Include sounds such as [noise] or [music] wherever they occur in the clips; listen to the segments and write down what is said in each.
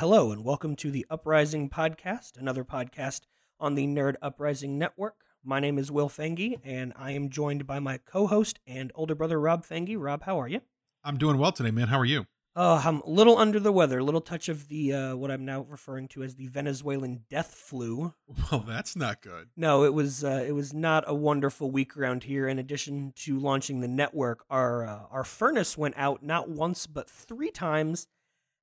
Hello, and welcome to the Uprising Podcast, another podcast on the Nerd Uprising Network. My name is Will Fanguy, and I am joined by my co host and older brother, Rob Fanguy. Rob, how are you? I'm doing well today, man. How are you? Uh, I'm a little under the weather, a little touch of the uh, what I'm now referring to as the Venezuelan death flu. [laughs] Well, that's not good. No, it was uh, it was not a wonderful week around here. In addition to launching the network, our uh, our furnace went out not once but three times,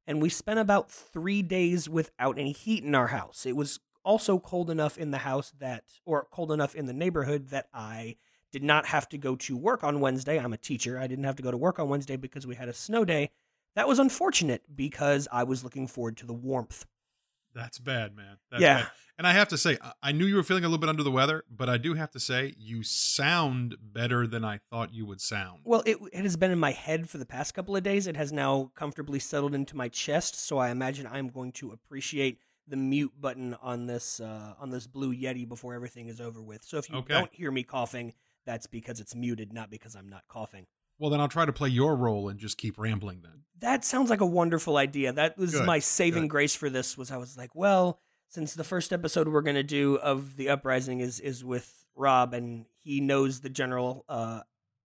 and we spent about three days without any heat in our house. It was also cold enough in the house that, or cold enough in the neighborhood that I did not have to go to work on Wednesday. I'm a teacher. I didn't have to go to work on Wednesday because we had a snow day. That was unfortunate because I was looking forward to the warmth. That's bad, man. That's Yeah. bad. And I have to say, I- knew you were feeling a little bit under the weather, but I do have to say, you sound better than I thought you would sound. Well, it, it has been in my head for the past couple of days. It has now comfortably settled into my chest, so I imagine I'm going to appreciate the mute button on this uh, on this blue Yeti before everything is over with. So if you Okay. don't hear me coughing, that's because it's muted, not because I'm not coughing. Well, then I'll try to play your role and just keep rambling then. That sounds like a wonderful idea. That was Good, my saving good. grace for this. Was I was like, well, since the first episode we're going to do of the uprising is is with Rob, and he knows the general uh,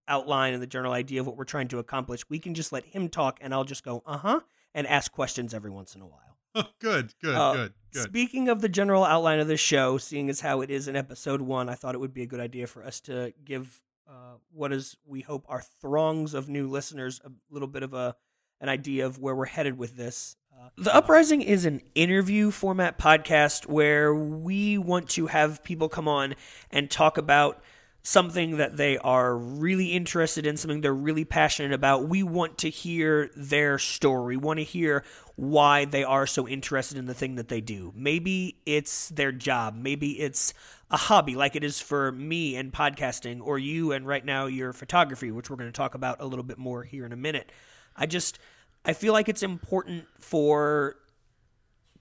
outline and the general idea of what we're trying to accomplish, we can just let him talk, and I'll just go, uh huh, and ask questions every once in a while. [laughs] good, good, Uh, good, good. Speaking of the general outline of the show, seeing as how it is in episode one, I thought it would be a good idea for us to give uh, what is we hope are throngs of new listeners a little bit of a an idea of where we're headed with this. Uh, the Uprising is an interview format podcast where we want to have people come on and talk about something that they are really interested in, something they're really passionate about. We want to hear their story. We want to hear why they are so interested in the thing that they do. Maybe it's their job, maybe it's a hobby like it is for me and podcasting or you and right now your photography, which we're going to talk about a little bit more here in a minute. I just I feel like it's important for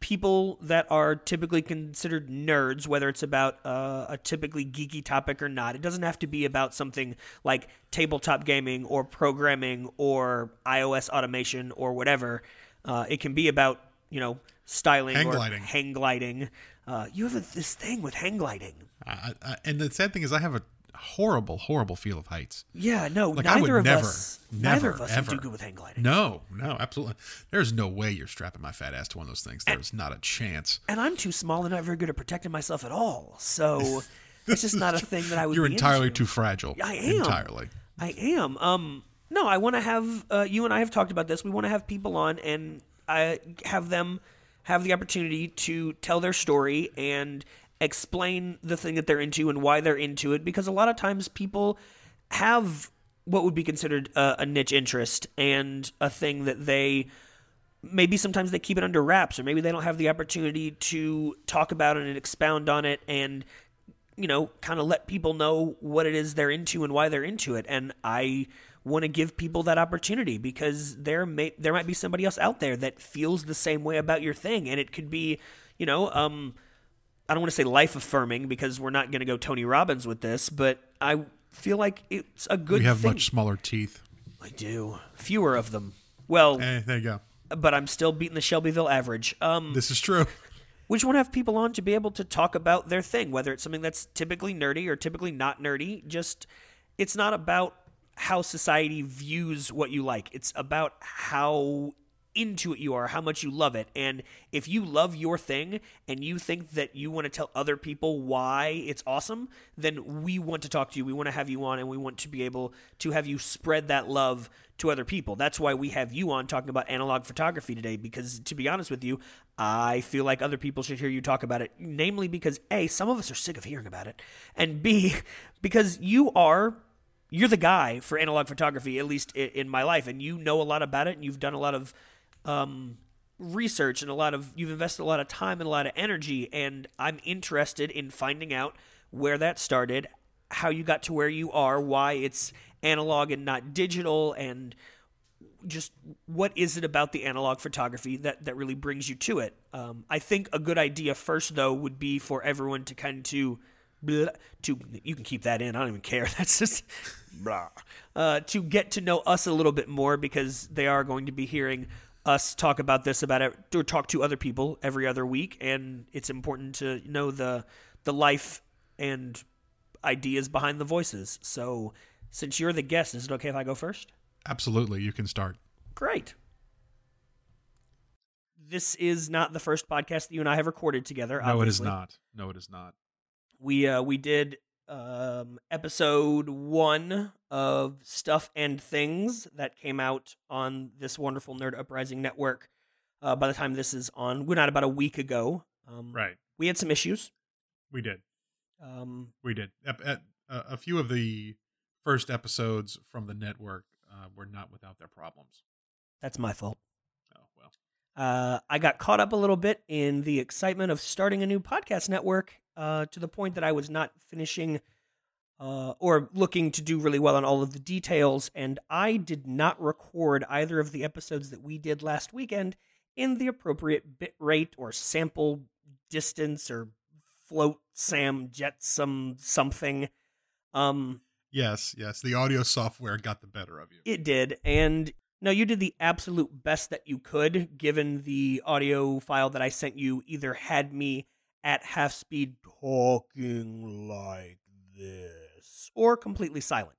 people that are typically considered nerds, whether it's about uh, a typically geeky topic or not. It doesn't have to be about something like tabletop gaming or programming or iOS automation or whatever. Uh, it can be about you know styling Hang or gliding. hang gliding. Uh, you have a, this thing with hang gliding. I, I, and the sad thing is, I have a horrible, horrible feel of heights. Yeah, no, Like, I neither would of never, us, neither never, of us ever. do good with hang gliding. No, no, absolutely. There's no way you're strapping my fat ass to one of those things. There's not a chance. And I'm too small and not very good at protecting myself at all. So [laughs] it's just not a thing that I would. You're entirely into. too fragile. I am. Entirely. I am. Um, no, I want to have uh, you and I have talked about this. We want to have people on and I have them have the opportunity to tell their story and explain the thing that they're into and why they're into it. Because a lot of times people have what would be considered a, a niche interest and a thing that they maybe sometimes they keep it under wraps or maybe they don't have the opportunity to talk about it and expound on it and you know kind of let people know what it is they're into and why they're into it and i want to give people that opportunity because there may there might be somebody else out there that feels the same way about your thing and it could be you know um I don't want to say life affirming because we're not going to go Tony Robbins with this, but I feel like it's a good We have thing. much smaller teeth. I do. Fewer of them. Well, Eh, there you go. but I'm still beating the Shelbyville average. Um, This is true. [laughs] we just want to have people on to be able to talk about their thing, whether it's something that's typically nerdy or typically not nerdy. Just, it's not about how society views what you like. It's about how into it you are, how much you love it. And if you love your thing and you think that you want to tell other people why it's awesome, then we want to talk to you. We want to have you on and we want to be able to have you spread that love to other people. That's why we have you on talking about analog photography today because to be honest with you, I feel like other people should hear you talk about it, namely because A, some of us are sick of hearing about it, and B, [laughs] because you are you're the guy for analog photography, at least in my life, and you know a lot about it, and you've done a lot of um, research and a lot of you've invested a lot of time and a lot of energy, and I'm interested in finding out where that started, how you got to where you are, why it's analog and not digital, and just what is it about the analog photography that, that really brings you to it? Um, I think a good idea first, though, would be for everyone to kind of to, bleh, to you can keep that in. I don't even care. [laughs] That's just blah. Uh, to get to know us a little bit more because they are going to be hearing us talk about this about it or talk to other people every other week and it's important to know the the life and ideas behind the voices so since you're the guest is it okay if i go first Absolutely, you can start. great this is not the first podcast that you and i have recorded together No, it is not. No, it is not. We uh we did um episode one of stuff and things that came out on this wonderful nerd uprising network uh by the time this is on we're not about a week ago um Right. we had some issues We did. um We did. Ep- ep- uh, a few of the first episodes from the network uh, were not without their problems. that's my fault Oh well. uh i got caught up a little bit in the excitement of starting a new podcast network uh to the point that i was not finishing uh, or looking to do really well on all of the details, and I did not record either of the episodes that we did last weekend in the appropriate bit rate or sample distance or float sam jetsam something. Um, Yes, yes. The audio software got the better of you. it did, and no, you did the absolute best that you could, given the audio file that I sent you either had me at half speed talking like this or completely silent.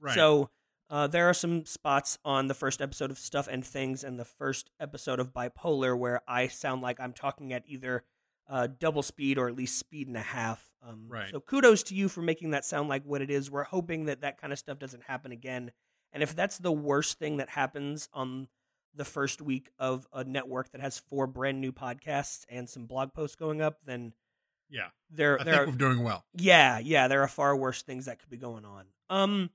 right. So uh, there are some spots on the first episode of Stuff and Things and the first episode of Bipolar where I sound like I'm talking at either uh, double speed or at least speed and a half. Um, Right. So kudos to you for making that sound like what it is. We're hoping that that kind of stuff doesn't happen again. And if that's the worst thing that happens on the first week of a network that has four brand new podcasts and some blog posts going up, then yeah, there I there think we're doing well. yeah, yeah, there are far worse things that could be going on. Um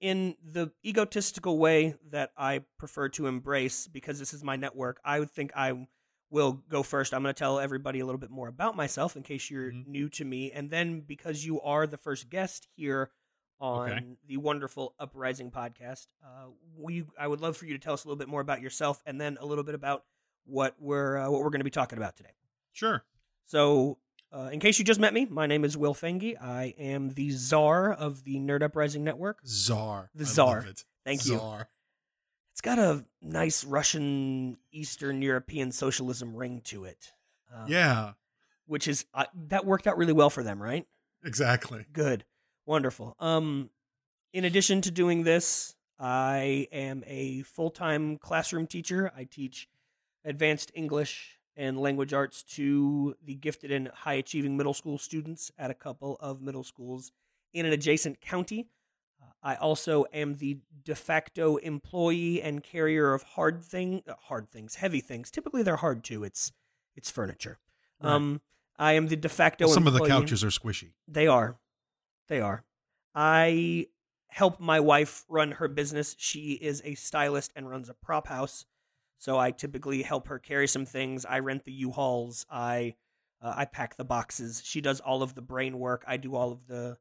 in the egotistical way that I prefer to embrace because this is my network, I would think I will go first. I'm going to tell everybody a little bit more about myself in case you're Mhm. new to me and then because you are the first guest here on Okay. the wonderful Uprising podcast, uh we I would love for you to tell us a little bit more about yourself and then a little bit about what we're uh, what we're going to be talking about today. Sure. So, uh, in case you just met me, my name is Will Fanguy. I am the czar of the Nerd Uprising Network. Czar. The I czar. Thank you. Czar. It's got a nice Russian, Eastern European socialism ring to it. Uh, Yeah, Which is, uh, that worked out really well for them, right? exactly. Good. Wonderful. Um, in addition to doing this, I am a full time classroom teacher. I teach advanced English and language arts to the gifted and high achieving middle school students at a couple of middle schools in an adjacent county. Uh, I also am the de facto employee and carrier of hard thing, uh, hard things, heavy things. Typically, they're hard too. It's it's furniture. Right. Um, I am the de facto. Well, some of the couches are squishy. they are. They are. I help my wife run her business. She is a stylist and runs a prop house. So I typically help her carry some things. I rent the U-Hauls. I uh, I pack the boxes. She does all of the brain work. I do all of the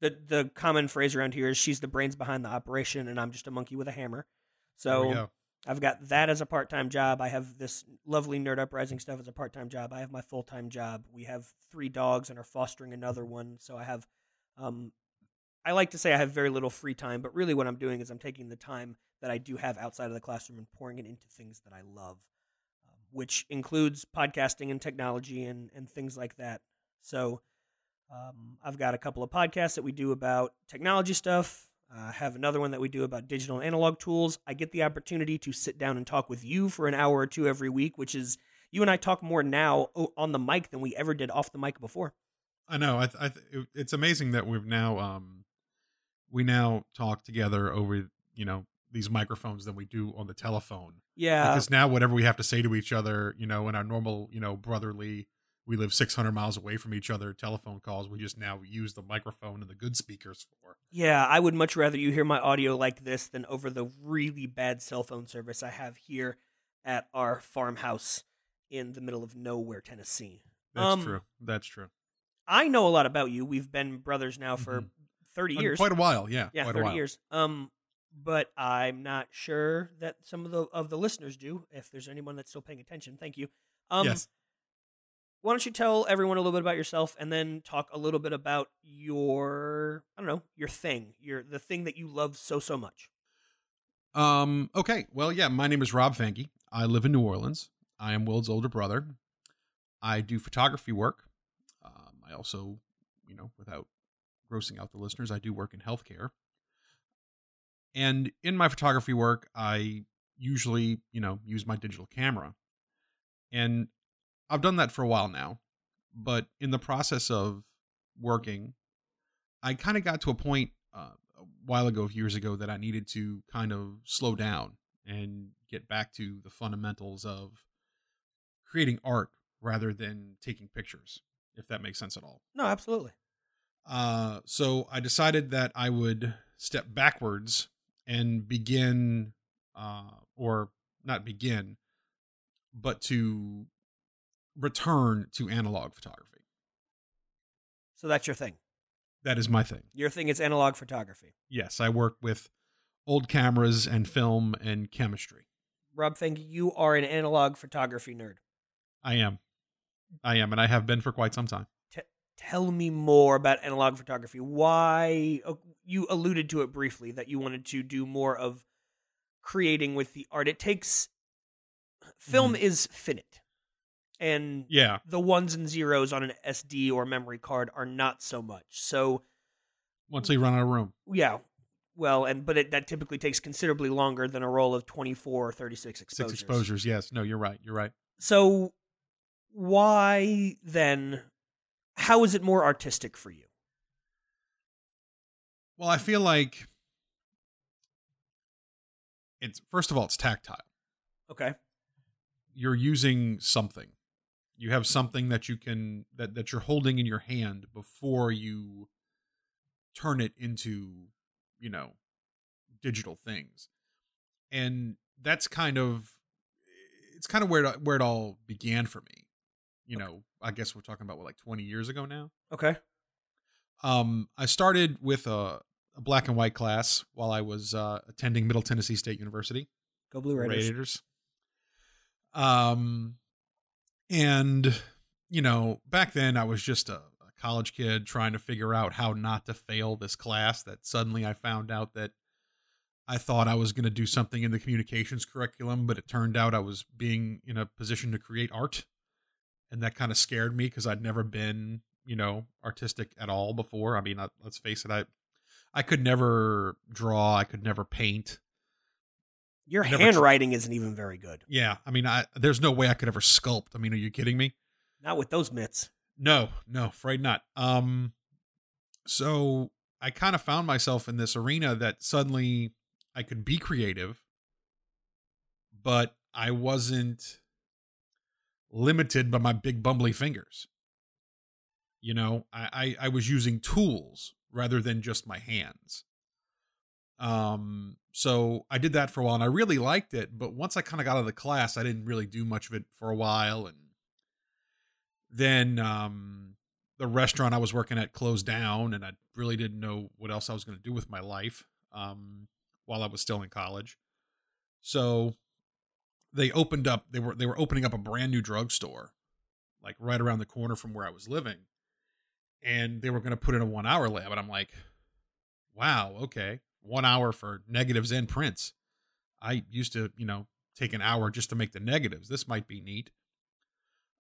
the the common phrase around here is she's the brains behind the operation and I'm just a monkey with a hammer. So go. I've got that as a part time job. I have this lovely nerd uprising stuff as a part time job. I have my full time job. We have three dogs and are fostering another one. So I have, um, I like to say I have very little free time, but really what I'm doing is I'm taking the time that I do have outside of the classroom and pouring it into things that I love, um, which includes podcasting and technology and, and things like that. So um, I've got a couple of podcasts that we do about technology stuff. I have another one that we do about digital and analog tools. I get the opportunity to sit down and talk with you for an hour or two every week, which is you and I talk more now on the mic than we ever did off the mic before. I know. I, th- I th- it- it's amazing that we've now um we now talk together over you know these microphones than we do on the telephone. Yeah, because now whatever we have to say to each other, you know, in our normal, you know, brotherly, we live 600 miles away from each other, telephone calls, we just now use the microphone and the good speakers for. yeah. I would much rather you hear my audio like this than over the really bad cell phone service I have here at our farmhouse in the middle of nowhere, Tennessee. That's Um, true. That's true. I know a lot about you. We've been brothers now for Mhm. 30 Uh, years. Quite a while, yeah. yeah, quite 30 a while. years. Um, but I'm not sure that some of the of the listeners do. If there's anyone that's still paying attention, thank you. Um, yes. why don't you tell everyone a little bit about yourself and then talk a little bit about your I don't know your thing, your the thing that you love so so much. Um, okay. Well, yeah, my name is Rob Fanguy. I live in New Orleans. I am Will's older brother. I do photography work. Also, you know, without grossing out the listeners, I do work in healthcare. And in my photography work, I usually, you know, use my digital camera. And I've done that for a while now. But in the process of working, I kind of got to a point uh, a while ago, years ago, that I needed to kind of slow down and get back to the fundamentals of creating art rather than taking pictures, if that makes sense at all. No, absolutely. Uh, so I decided that I would step backwards and begin, uh, or not begin, but to return to analog photography. So that's your thing. That is my thing. Your thing is analog photography. Yes, I work with old cameras and film and chemistry. Rob Fanguy, you are an analog photography nerd. I am. I am, and I have been for quite some time. T- tell me more about analog photography. Why uh, you alluded to it briefly that you wanted to do more of creating with the art. It takes film Mhm. is finite, and Yeah. the ones and zeros on an SD or memory card are not so much. So Once you run out of room. yeah, well, and but it, that typically takes considerably longer than a roll of twenty four or thirty six exposures. Six exposures. Yes. No, you're right. You're right. So why then? How is it more artistic for you? Well, I feel like it's first of all, it's tactile. Okay. You're using something. You have something that you can that that you're holding in your hand before you turn it into, you know, digital things. And that's kind of it's kind of where it, where it all began for me. You know, I guess we're talking about what like 20 years ago now. Okay. Um, I started with a, a black and white class while I was uh, attending Middle Tennessee State University. Go Blue Raiders. Raiders. Um, and you know, back then I was just a, a college kid trying to figure out how not to fail this class. That suddenly I found out that I thought I was going to do something in the communications curriculum, but it turned out I was being in a position to create art, and that kind of scared me because I'd never been, you know, artistic at all before. I mean, I, let's face it, I I could never draw, I could never paint. Your Never handwriting isn't even very good. Yeah, I mean, I there's no way I could ever sculpt. I mean, are you kidding me? Not with those mitts. No, no, afraid not. Um, so I kind of found myself in this arena that suddenly I could be creative, but I wasn't limited by my big bumbly fingers. You know, I, I, I was using tools rather than just my hands. Um, so I did that for a while and I really liked it. But once I kind of got out of the class, I didn't really do much of it for a while. And then um, the restaurant I was working at closed down and I really didn't know what else I was going to do with my life um, while I was still in college. So they opened up, they were, they were opening up a brand new drugstore like right around the corner from where I was living. And they were going to put in a one hour lab. And I'm like, wow, okay. One hour for negatives and prints. I used to, you know, take an hour just to make the negatives. This might be neat.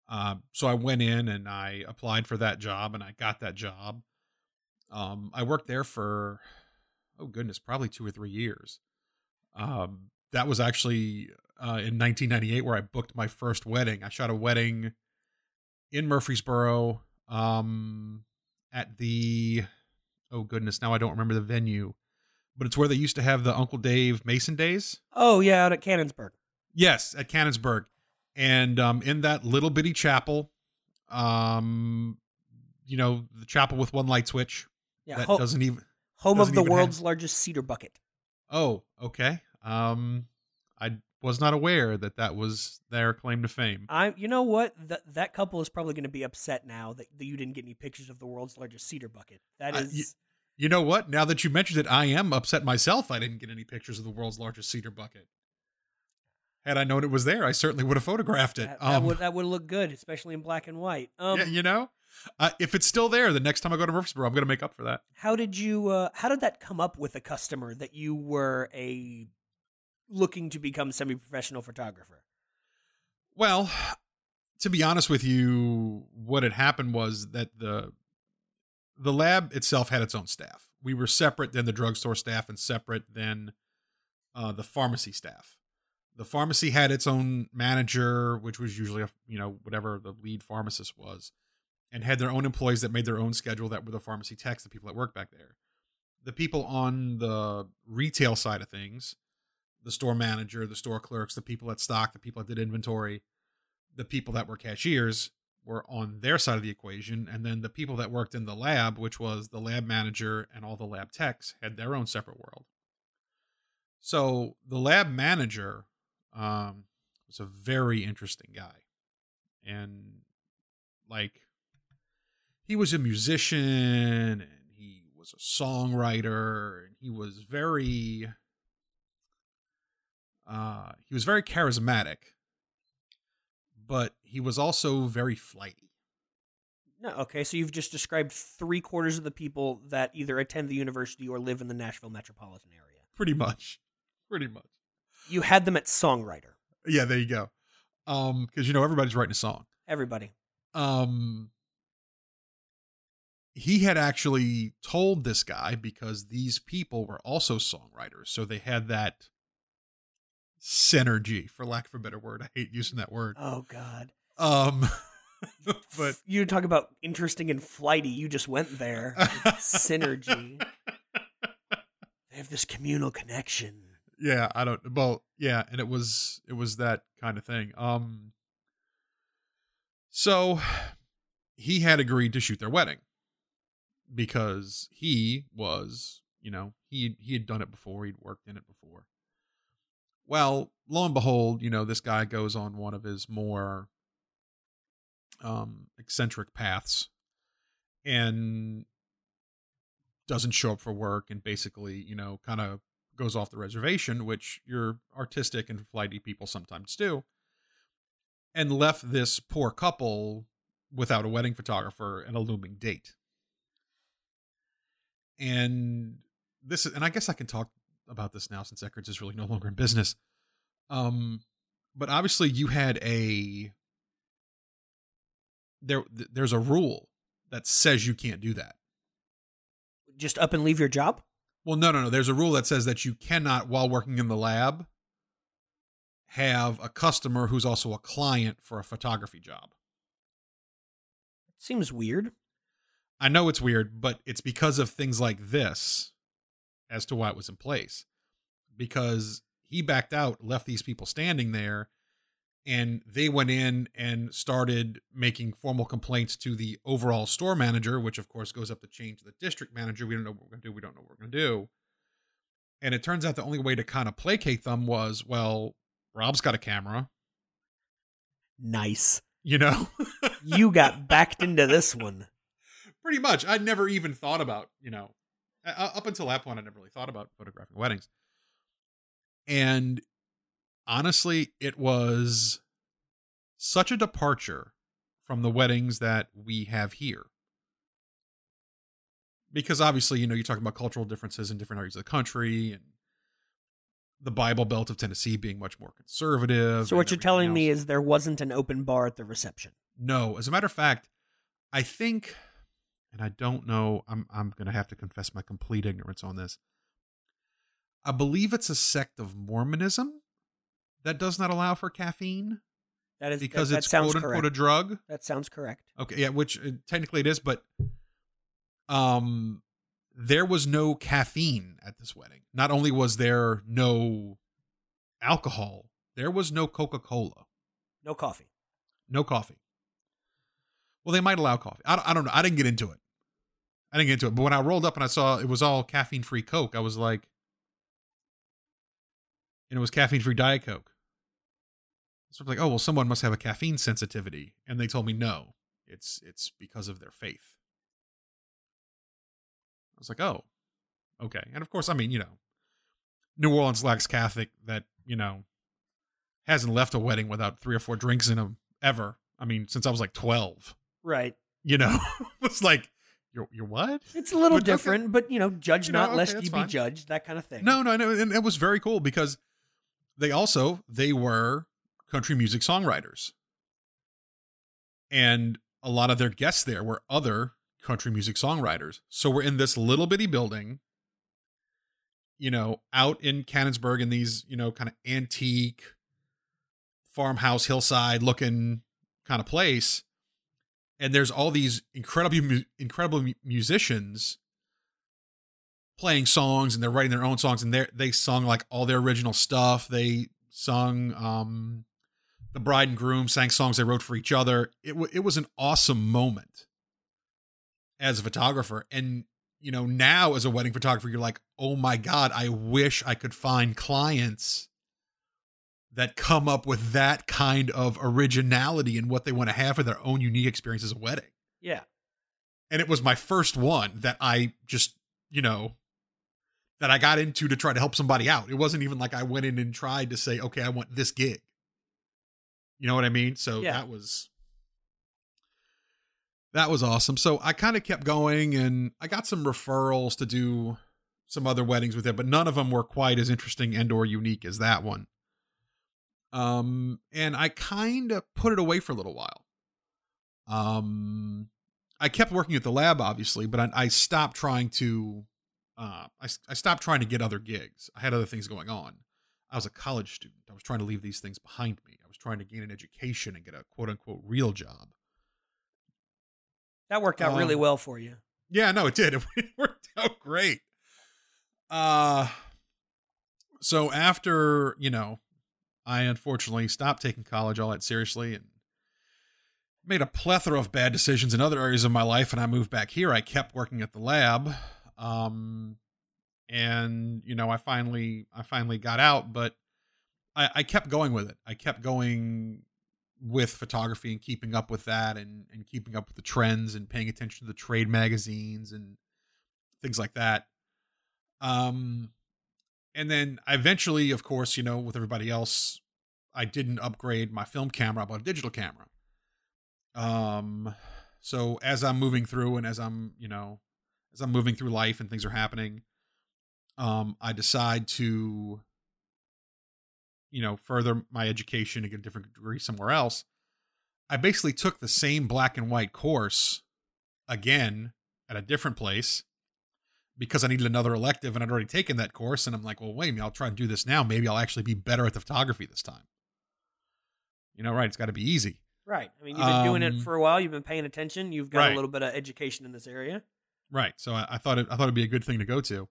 Um, so I went in and I applied for that job and I got that job. Um, I worked there for, oh goodness, probably two or three years. Um, that was actually uh, in 1998 where I booked my first wedding. I shot a wedding in Murfreesboro um, at the, oh goodness, now I don't remember the venue, but it's where they used to have the Uncle Dave Macon days. Oh yeah, out at Cannonsburgh. Yes, at Cannonsburgh. And um, in that little bitty chapel, um, you know, the chapel with one light switch Yeah, that ho- doesn't even. home of the even have- world's largest cedar bucket. Oh, okay. Um, I was not aware that that was their claim to fame. I, you know what? That that couple is probably going to be upset now that, that you didn't get any pictures of the world's largest cedar bucket. That is. Uh, is, y- You know what? Now that you mentioned it, I am upset myself. I didn't get any pictures of the world's largest cedar bucket. Had I known it was there, I certainly would have photographed it. that, that Um, would that would look good, especially in black and white. Um, yeah, you know, uh, if it's still there, the next time I go to Murfreesboro, I'm going to make up for that. how did you? Uh, how did that come up with a customer that you were a looking to become semi-professional photographer. Well, to be honest with you, what had happened was that the the lab itself had its own staff. We were separate than the drugstore staff and separate than uh, the pharmacy staff. The pharmacy had its own manager, which was usually a you know whatever the lead pharmacist was, and had their own employees that made their own schedule that were the pharmacy techs, the people that worked back there. The people on the retail side of things, the store manager, the store clerks, the people that stock, the people that did inventory, the people that were cashiers were on their side of the equation. And then the people that worked in the lab which was the lab manager and all the lab techs had their own separate world. So the lab manager um, was a very interesting guy. And like he was a musician and he was a songwriter and he was very uh he was very charismatic but he was also very flighty. No, okay, so you've just described three quarters of the people that either attend the university or live in the Nashville metropolitan area. Pretty much. Pretty much. You had them at songwriter. Yeah, there you go. Um, because you know everybody's writing a song. Everybody. Um he had actually told this guy because these people were also songwriters, so they had that synergy, for lack of a better word. I hate using that word. Oh God. Um, [laughs] [laughs] but you talk about interesting and flighty. You just went there. synergy. [laughs] They have this communal connection. Yeah, I don't. Well, yeah, and it was it was that kind of thing. Um, so he had agreed to shoot their wedding because he was, you know, he he had done it before. He'd worked in it before. Well, lo and behold, you know, this guy goes on one of his more um, eccentric paths and doesn't show up for work and basically, you know, kind of goes off the reservation, which your artistic and flighty people sometimes do, and left this poor couple without a wedding photographer and a looming date. And this is, and I guess I can talk about this now since Eckerd's is really no longer in business. Um, but obviously you had a there. There's a rule that says you can't do that. Just up and leave your job. Well, no, no, no. There's a rule that says that you cannot, while working in the lab, have a customer who's also a client for a photography job. It Seems weird. I know it's weird, but it's because of things like this as to why it was in place. Because he backed out, left these people standing there, and they went in and started making formal complaints to the overall store manager, which of course goes up the chain to the district manager. We don't know what we're going to do. We don't know what we're going to do. And it turns out the only way to kind of placate them was, well, Rob's got a camera. Nice. You know, [laughs] you got backed into this one. Pretty much. I'd never even thought about, you know, Uh, up until that point, I never really thought about photographing weddings. And honestly, it was such a departure from the weddings that we have here. Because obviously, you know, you're talking about cultural differences in different areas of the country and the Bible Belt of Tennessee being much more conservative. So, what you're telling else. me is there wasn't an open bar at the reception? No. As a matter of fact, I think, and I don't know, I'm, I'm going to have to confess my complete ignorance on this. I believe it's a sect of Mormonism that does not allow for caffeine. That is because that, it's that quote unquote a drug. That sounds correct. Okay, yeah, which uh, technically it is, but um, there was no caffeine at this wedding. Not only was there no alcohol, there was no Coca Cola, no coffee, no coffee. Well, they might allow coffee. I don't, I don't know. I didn't get into it. I didn't get into it. But when I rolled up and I saw it was all caffeine free Coke, I was like, and it was caffeine free Diet Coke. So I'm like, oh well, someone must have a caffeine sensitivity, and they told me no, it's it's because of their faith. I was like, oh, okay, and of course, I mean, you know, New Orleans lacks Catholic that you know hasn't left a wedding without three or four drinks in them ever. I mean, since I was like twelve, right? You know, [laughs] it's like you're, you're what? It's a little but, different, but you know, judge you not know, okay, lest you fine. be judged, that kind of thing. No, no, no, and it was very cool because they also they were country music songwriters. And a lot of their guests there were other country music songwriters. So we're in this little bitty building, you know, out in Cannonsburgh in these, you know, kind of antique farmhouse hillside looking kind of place. And there's all these incredible incredible musicians playing songs and they're writing their own songs and they they sung like all their original stuff. They sung um the bride and groom sang songs they wrote for each other. It w- it was an awesome moment as a photographer and you know now as a wedding photographer you're like, "Oh my god, I wish I could find clients that come up with that kind of originality in what they want to have for their own unique experience as a wedding." Yeah. And it was my first one that I just, you know, that I got into to try to help somebody out. It wasn't even like I went in and tried to say, okay, I want this gig. You know what I mean? So yeah. that was that was awesome. So I kind of kept going and I got some referrals to do some other weddings with it, but none of them were quite as interesting and or unique as that one. Um and I kind of put it away for a little while. Um I kept working at the lab obviously, but I, I stopped trying to uh, I, I stopped trying to get other gigs. I had other things going on. I was a college student. I was trying to leave these things behind me. I was trying to gain an education and get a quote unquote real job. That worked out um, really well for you. Yeah, no, it did. [laughs] It worked out great. Uh so after, you know, I unfortunately stopped taking college all that seriously and made a plethora of bad decisions in other areas of my life and I moved back here. I kept working at the lab um, and you know, I finally I finally got out, but I, I kept going with it. I kept going with photography and keeping up with that and and keeping up with the trends and paying attention to the trade magazines and things like that. Um and then eventually, of course, you know, with everybody else, I didn't upgrade my film camera, I bought a digital camera. Um so as I'm moving through and as I'm, you know, as I'm moving through life and things are happening, um, I decide to, you know, further my education and get a different degree somewhere else. I basically took the same black and white course again at a different place because I needed another elective and I'd already taken that course. And I'm like, well, wait a minute, I'll try and do this now. Maybe I'll actually be better at the photography this time. You know, right? It's got to be easy. Right. I mean, you've been um, doing it um, for a while. You've been paying attention. You've got right. a little bit of education in this area. Right. So I, I, thought it, I thought it'd be a good thing to go to.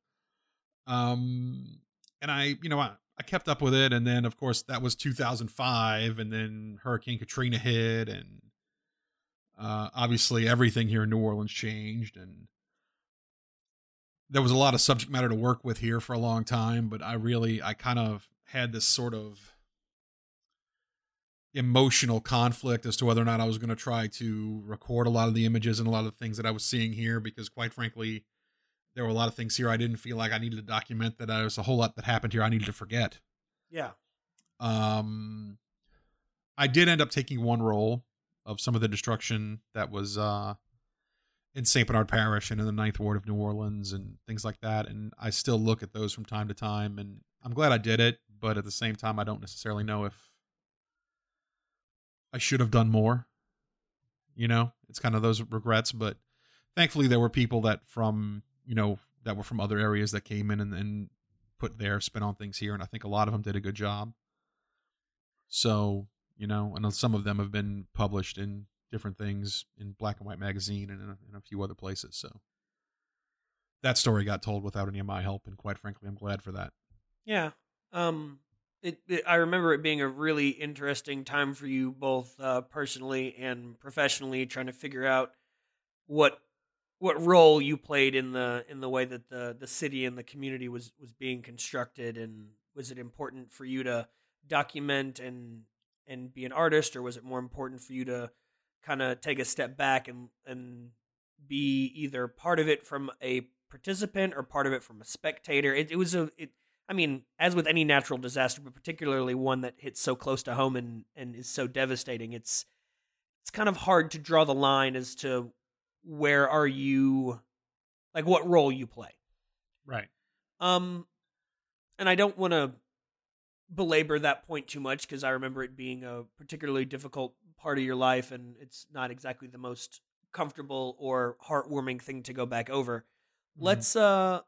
Um, and I, you know, I, I kept up with it, and then of course that was 2005, and then Hurricane Katrina hit, and uh, obviously everything here in New Orleans changed, and there was a lot of subject matter to work with here for a long time. But I really, I kind of had this sort of emotional conflict as to whether or not I was going to try to record a lot of the images and a lot of the things that I was seeing here because quite frankly there were a lot of things here I didn't feel like I needed to document that there was a whole lot that happened here I needed to forget. Yeah. Um I did end up taking one roll of some of the destruction that was uh in St. Bernard Parish and in the Ninth Ward of New Orleans and things like that. And I still look at those from time to time and I'm glad I did it, but at the same time I don't necessarily know if I should have done more. You know, it's kind of those regrets, but thankfully there were people that from, you know, that were from other areas that came in and, and put their spin on things here. And I think a lot of them did a good job. So, you know, and some of them have been published in different things in Black and White Magazine and in a, in a few other places. So that story got told without any of my help. And quite frankly, I'm glad for that. Yeah. Um, it, it, I remember it being a really interesting time for you both uh, personally and professionally, trying to figure out what what role you played in the in the way that the the city and the community was was being constructed, and was it important for you to document and and be an artist, or was it more important for you to kind of take a step back and and be either part of it from a participant or part of it from a spectator? It, it was a it, I mean, as with any natural disaster, but particularly one that hits so close to home and, and is so devastating, it's it's kind of hard to draw the line as to where are you like what role you play. Right. Um and I don't want to belabor that point too much because I remember it being a particularly difficult part of your life, and it's not exactly the most comfortable or heartwarming thing to go back over. Mhm. Let's uh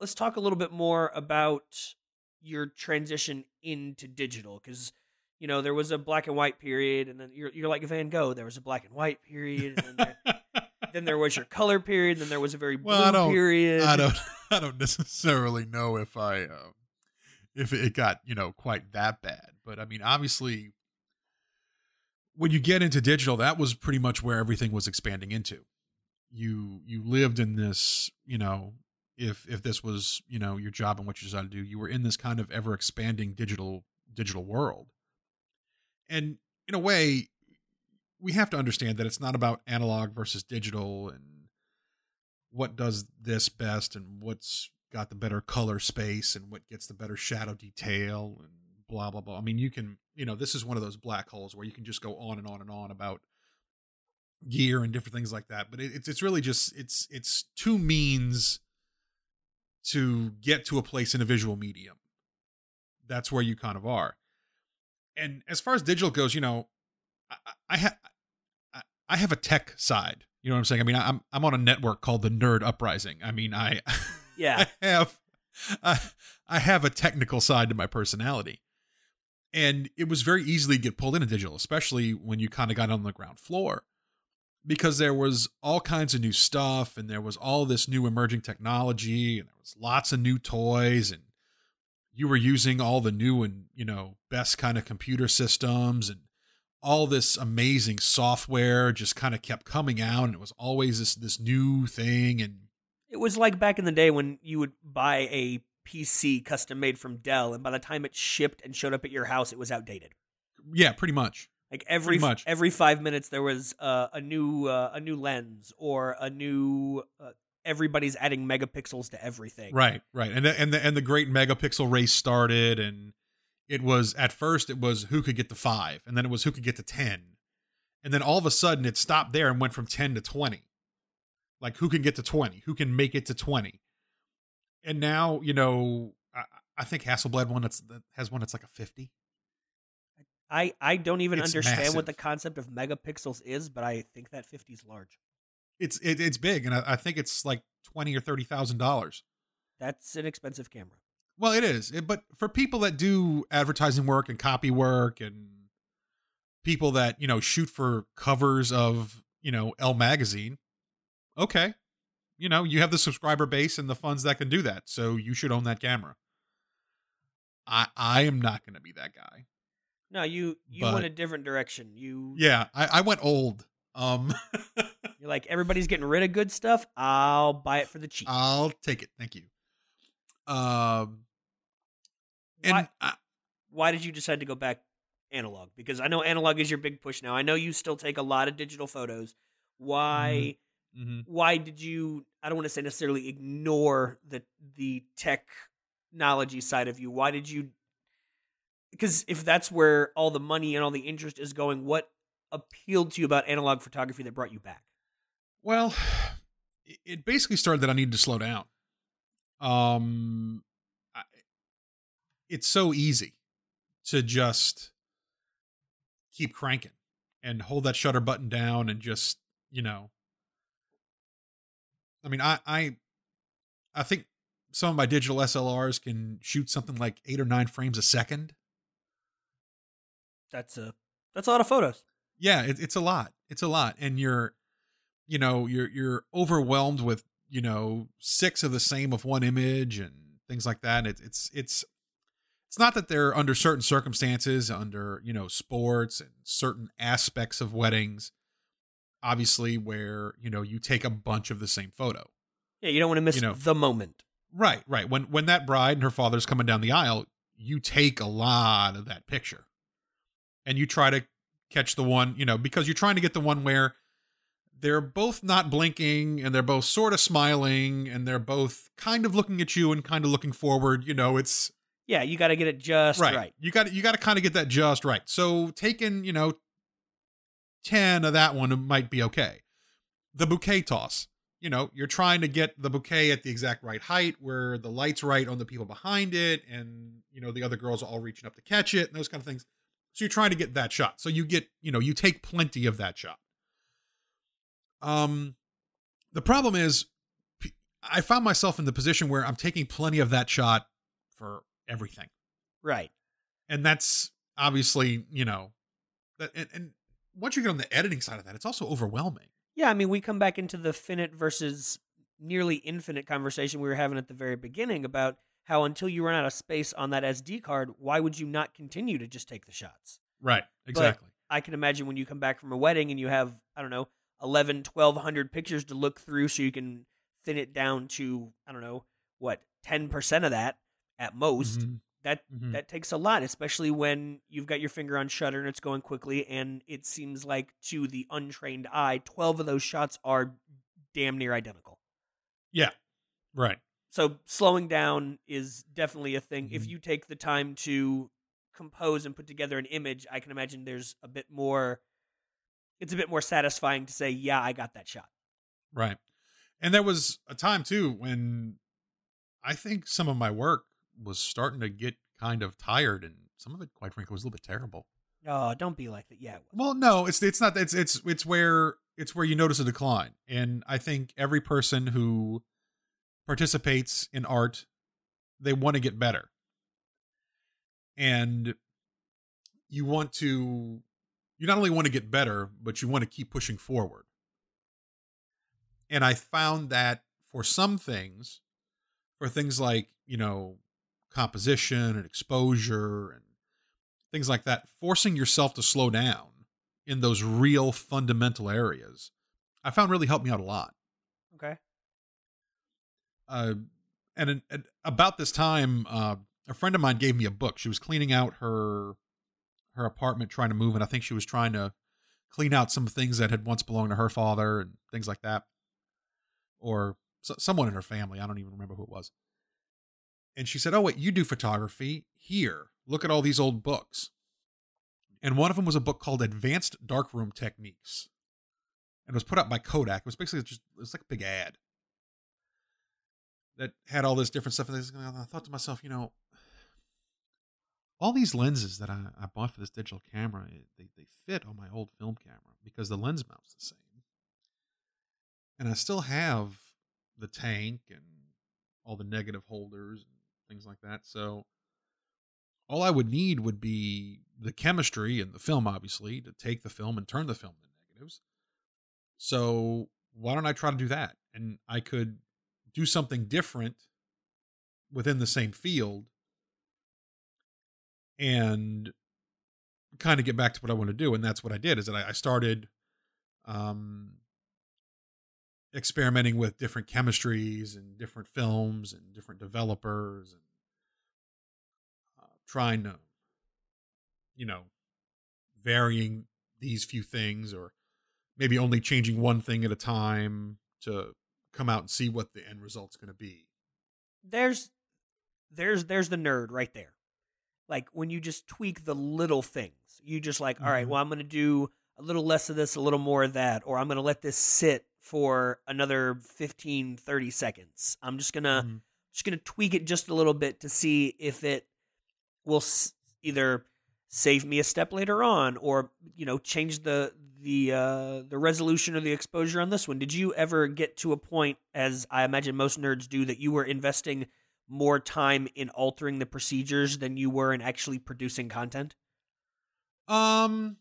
let's talk a little bit more about your transition into digital because you know there was a black and white period, and then you're you're like Van Gogh. There was a black and white period, and then there, [laughs] then there was your color period, then there was a very blue Well, I don't- period. I don't [laughs] I don't necessarily know if I um if it got, you know, quite that bad. But I mean, obviously when you get into digital, that was pretty much where everything was expanding into. You you lived in this, you know, if if this was, you know, your job and what you decided to do, you were in this kind of ever expanding digital digital world. And in a way, we have to understand that it's not about analog versus digital and what does this best and what's got the better color space and what gets the better shadow detail and blah blah blah. I mean, you can, you know, this is one of those black holes where you can just go on and on and on about gear and different things like that. But it, it's it's really just it's it's two means to get to a place in a visual medium. That's where you kind of are. And as far as digital goes, you know, I, I have I have a tech side. You know what I'm saying? I mean, I'm I'm on a network called the Nerd Uprising. I mean, I [laughs] yeah, I have I, I have a technical side to my personality. And it was very easily get pulled into digital, especially when you kind of got on the ground floor. Because there was all kinds of new stuff and there was all this new emerging technology and there was lots of new toys and you were using all the new and, you know, best kind of computer systems and all this amazing software just kind of kept coming out and it was always this this new thing and It was like back in the day when you would buy a PC custom made from Dell, and by the time it shipped and showed up at your house, it was outdated. yeah, pretty much. Like every much. every five minutes, there was uh, a new uh, a new lens or a new. Uh, everybody's adding megapixels to everything. Right, right. And the, and the and the great megapixel race started and it was at first it was who could get to 5 and then it was who could get to 10. And then all of a sudden it stopped there and went from 10 to 20. Like who can get to 20? Who can make it to 20? And now, you know, I, I think Hasselblad one that's that has one that's like a 50. I I don't even It's understand massive. what the concept of megapixels is, but I think that 50 is large. It's it, it's big and I, I think it's like 20 or 30,000 dollars. That's an expensive camera. Well, it is. It- but for people that do advertising work and copy work and people that, you know, shoot for covers of, you know, Elle magazine, okay. You know, you have the subscriber base and the funds that can do that. So you should own that camera. I I am not going to be that guy. No, you you But- went a different direction. You Yeah, I, I went old. Um [laughs] you're like everybody's getting rid of good stuff. I'll buy it for the cheap. I'll take it. Thank you. Um and Why- I, why did you decide to go back analog? Because I know analog is your big push now. I know you still take a lot of digital photos. Why mhm. why did you I don't want to say necessarily ignore the the technology side of you. Why did you because if that's where all the money and all the interest is going, what appealed to you about analog photography that brought you back? Well, [sighs] it- it basically started that I needed to slow down. Um, I, it's so easy to just keep cranking and hold that shutter button down and just you know. I mean, I I I think some of my digital SLRs can shoot something like eight or nine frames a second. That's a that's a lot of photos. yeah it, it's a lot it's a lot and you're you know you're you're overwhelmed with you know six of the same of one image and things like that it, it's it's it's not that they're under certain circumstances under you know sports and certain aspects of weddings obviously where you know you take a bunch of the same photo Yeah, you don't want to miss You know. the moment. right right when when that bride and her father's coming down the aisle you take a lot of that picture and you try to catch the one you know because you're trying to get the one where they're both not blinking and they're both sort of smiling and they're both kind of looking at you and kind of looking forward you know it's Yeah, you got to get it just right. right. you got you got to kind of get that just right so taking you know 10 of that one might be okay the bouquet toss you know, you're trying to get the bouquet at the exact right height where the light's right on the people behind it and, you know, the other girls are all reaching up to catch it and those kind of things. So you're trying to get that shot. So you get, you know, you take plenty of that shot. Um the problem is I found myself in the position where I'm taking plenty of that shot for everything. Right. And that's obviously, you know, that and, and once you get on the editing side of that, it's also overwhelming. Yeah, I mean, we come back into the finite versus nearly infinite conversation we were having at the very beginning about how until you run out of space on that SD card, why would you not continue to just take the shots? Right. Exactly. But I can imagine when you come back from a wedding and you have, I don't know, 11, 1200 pictures to look through so you can thin it down to, I don't know, what, 10% of that at most. Mhm. That Mhm. that takes a lot, especially when you've got your finger on shutter and it's going quickly and it seems like to the untrained eye, 12 of those shots are damn near identical. Yeah. Right. So slowing down is definitely a thing. If Mhm. you take the time to compose and put together an image, I can imagine there's a bit more it's a bit more satisfying to say, "Yeah, I got that shot." Right. And there was a time too when I think some of my work was starting to get kind of tired and some of it quite frankly was a little bit terrible. Oh, don't be like that. Yeah. Well, no, it's it's not it's it's it's where it's where you notice a decline. And I think every person who participates in art they want to get better. And you want to you not only want to get better, but you want to keep pushing forward. And I found that for some things, for things like, you know, composition and exposure and things like that, forcing yourself to slow down in those real fundamental areas, I found really helped me out a lot. Okay. Uh, and, and about this time, uh, a friend of mine gave me a book. She was cleaning out her her apartment, trying to move, and I think she was trying to clean out some things that had once belonged to her father and things like that, or so, someone in her family. I don't even remember who it was. And she said, "Oh wait, you do photography? Here, look at all these old books." And one of them was a book called Advanced Darkroom Techniques, and it was put out by Kodak. It was basically just it was like a big ad that had all this different stuff. And I thought to myself, you know, all these lenses that I, I bought for this digital camera, eh, they, they fit on my old film camera because the lens mount's the same. And I still have the tank and all the negative holders things like that. So all I would need would be the chemistry and the film, obviously, to take the film and turn the film to negatives. So why don't I try to do that? And I could do something different within the same field and kind of get back to what I want to do. And that's what I did is that I, I started um, experimenting with different chemistries and different films and different developers and uh, trying to, you know, varying these few things or maybe only changing one thing at a time to come out and see what the end result's going to be. There's there's there's the nerd right there. Like when you just tweak the little things. You just like, all right, Mhm. well I'm going to do a little less of this, a little more of that or I'm going to let this sit for another 15 30 seconds. I'm just going to Mhm. just going to tweak it just a little bit to see if it will s- either save me a step later on or you know change the the uh the resolution or the exposure on this one did you ever get to a point as i imagine most nerds do that you were investing more time in altering the procedures than you were in actually producing content Um,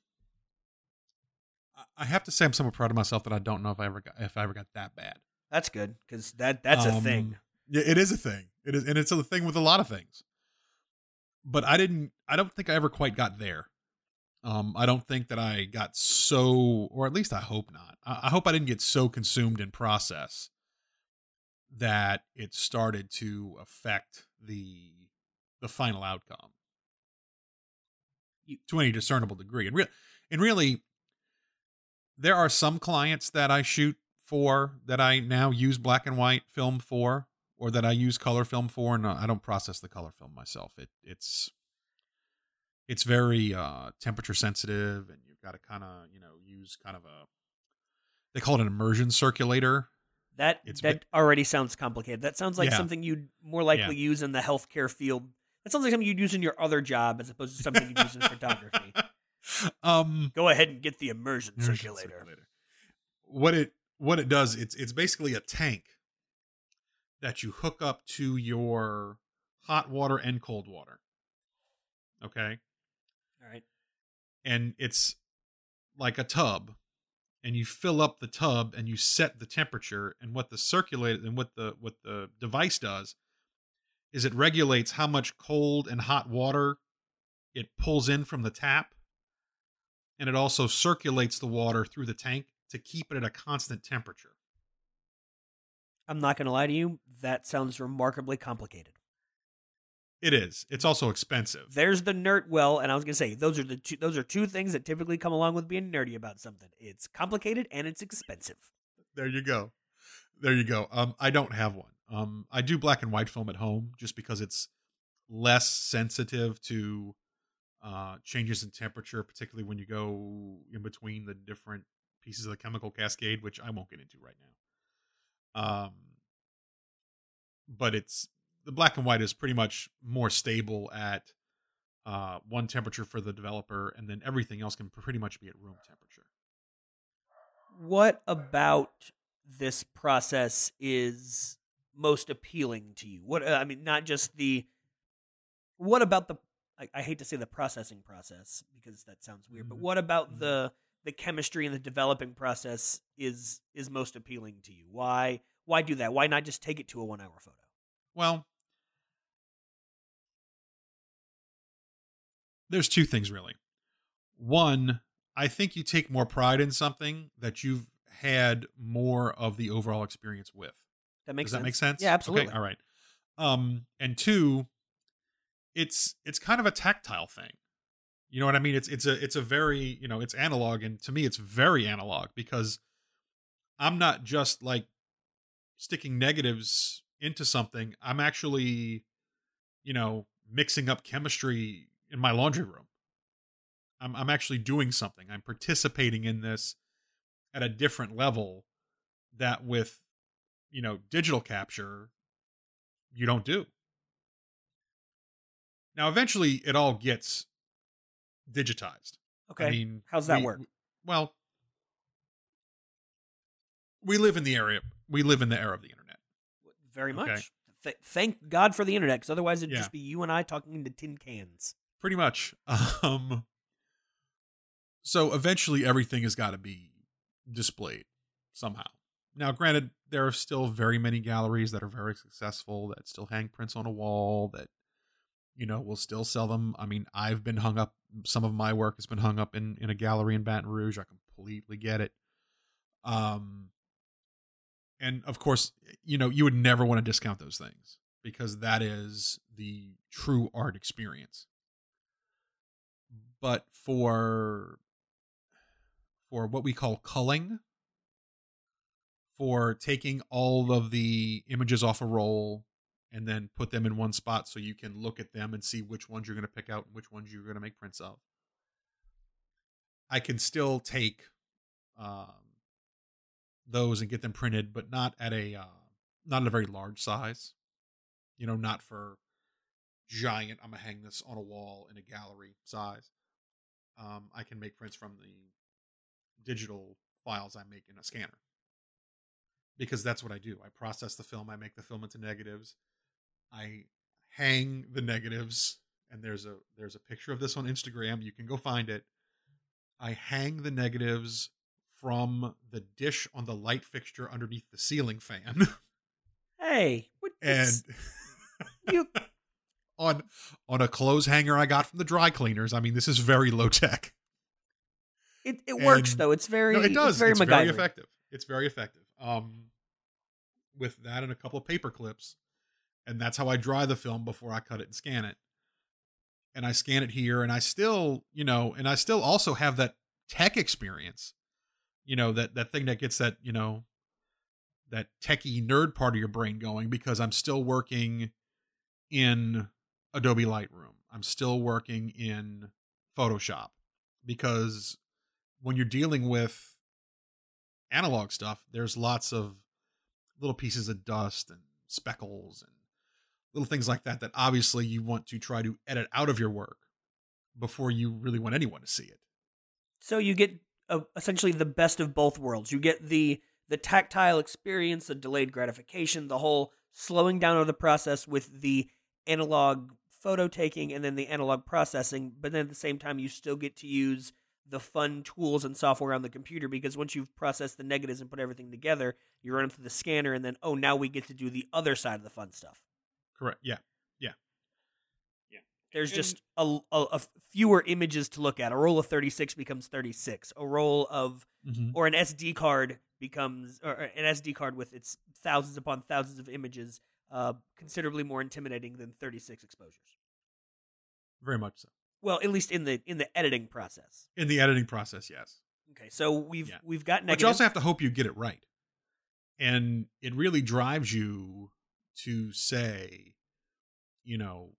I- have to say I'm somewhat proud of myself that I don't know if I ever got if I ever got that bad. that's good because that that's a Um, thing Yeah, it is a thing. It is, and it's a thing with a lot of things. But I didn't. I don't think I ever quite got there. Um, I don't think that I got so, or at least I hope not. I, I hope I didn't get so consumed in process that it started to affect the the final outcome to any discernible degree. And and really, there are some clients that I shoot for that I now use black and white film for, or that I use color film for, and uh, I don't process the color film myself. It it's it's very uh, temperature sensitive, and you've got to kind of you know use kind of a they call it an immersion circulator. That It's that already sounds complicated. That sounds like Yeah. something you'd more likely use in the healthcare field. That sounds like something you'd use in your other job as opposed to something you'd use in [laughs] photography. [laughs] um Go ahead and get the immersion Immersion circulator. What it what it does, it's it's basically a tank that you hook up to your hot water and cold water. Okay? All right. And it's like a tub and you fill up the tub and you set the temperature and what the circulate and what the what the device does is it regulates how much cold and hot water it pulls in from the tap and it also circulates the water through the tank to keep it at a constant temperature. I'm not going to lie to you. That sounds remarkably complicated. It is. It's also expensive. There's the nerd. Well, and I was going to say those are the two. Those are two things that typically come along with being nerdy about something. It's complicated and it's expensive. There you go. There you go. Um, I don't have one. Um, I do black and white film at home just because it's less sensitive to uh, changes in temperature, particularly when you go in between the different pieces of the chemical cascade, which I won't get into right now. Um, but it's the black and white is pretty much more stable at uh, one temperature for the developer, and then everything else can pretty much be at room temperature. What about this process is most appealing to you? What uh, I mean, not just the. What about the? I, I hate to say the processing process because that sounds weird, but Mhm. what about Mhm. the the chemistry and the developing process is is most appealing to you? Why why do that? Why not just take it to a one hour photo? Well, there's two things really. One, I think you take more pride in something that you've had more of the overall experience with. That makes Does that sense. make sense? Yeah, absolutely. Okay, all right. Um, and two, it's it's kind of a tactile thing. You know what I mean? It's it's a it's a very you know it's analog, and to me it's very analog because I'm not just like sticking negatives into something. I'm actually, you know, mixing up chemistry in my laundry room. I'm I'm actually doing something. I'm participating in this at a different level that with you know digital capture you don't do. Now eventually it all gets digitized. Okay. I mean, How's that we- work? Well, we live in the area. We live in the era of the internet. Very okay. much. Th- thank God for the internet, because otherwise it'd Yeah. just be you and I talking into tin cans. Pretty much. [laughs] Um. So eventually, everything has got to be displayed somehow. Now, granted, there are still very many galleries that are very successful that still hang prints on a wall that you know we'll still sell them. I mean, I've been hung up. Some of my work has been hung up in in a gallery in Baton Rouge. I completely get it. Um, and of course, you know, you would never want to discount those things because that is the true art experience. But for for what we call culling, for taking all of the images off a roll and then put them in one spot so you can look at them and see which ones you're going to pick out and which ones you're going to make prints of. I can still take um, those and get them printed, but not at a uh, not at a very large size. You know, not for giant. I'm gonna hang this on a wall in a gallery size. Um, I can make prints from the digital files I make in a scanner because that's what I do. I process the film. I make the film into negatives. I hang the negatives, and there's a there's a picture of this on Instagram. You can go find it. I hang the negatives from the dish on the light fixture underneath the ceiling fan, [laughs] Hey, what and you [laughs] on on a clothes hanger I got from the dry cleaners. I mean, this is very low tech. it, it works though. It's very No, it does. It's very It's very effective. It's very effective. Um, with that and a couple of paper clips, and that's how I dry the film before I cut it and scan it. And I scan it here, and I still, you know, and I still also have that tech experience. You know that that thing that gets that you know that techie nerd part of your brain going because I'm still working in Adobe Lightroom. I'm still working in Photoshop because when you're dealing with analog stuff, there's lots of little pieces of dust and speckles and little things like that that obviously you want to try to edit out of your work before you really want anyone to see it. So you get uh, essentially the best of both worlds. You get the the tactile experience, the delayed gratification, the whole slowing down of the process with the analog photo taking and then the analog processing, but then at the same time you still get to use the fun tools and software on the computer because once you've processed the negatives and put everything together, you run them through the scanner and then oh now we get to do the other side of the fun stuff. Correct. Yeah. Yeah. Yeah. There's And- just a, a, a fewer images to look at. A roll of 36 becomes 36. A roll of Mm-hmm. or an SD card becomes or an SD card with its thousands upon thousands of images uh, considerably more intimidating than 36 exposures. Very much so. Well, at least in the in the editing process. In the editing process, yes. Okay, so we've Yeah. we've got But you also have to hope you get it right. And it really drives you to say, you know,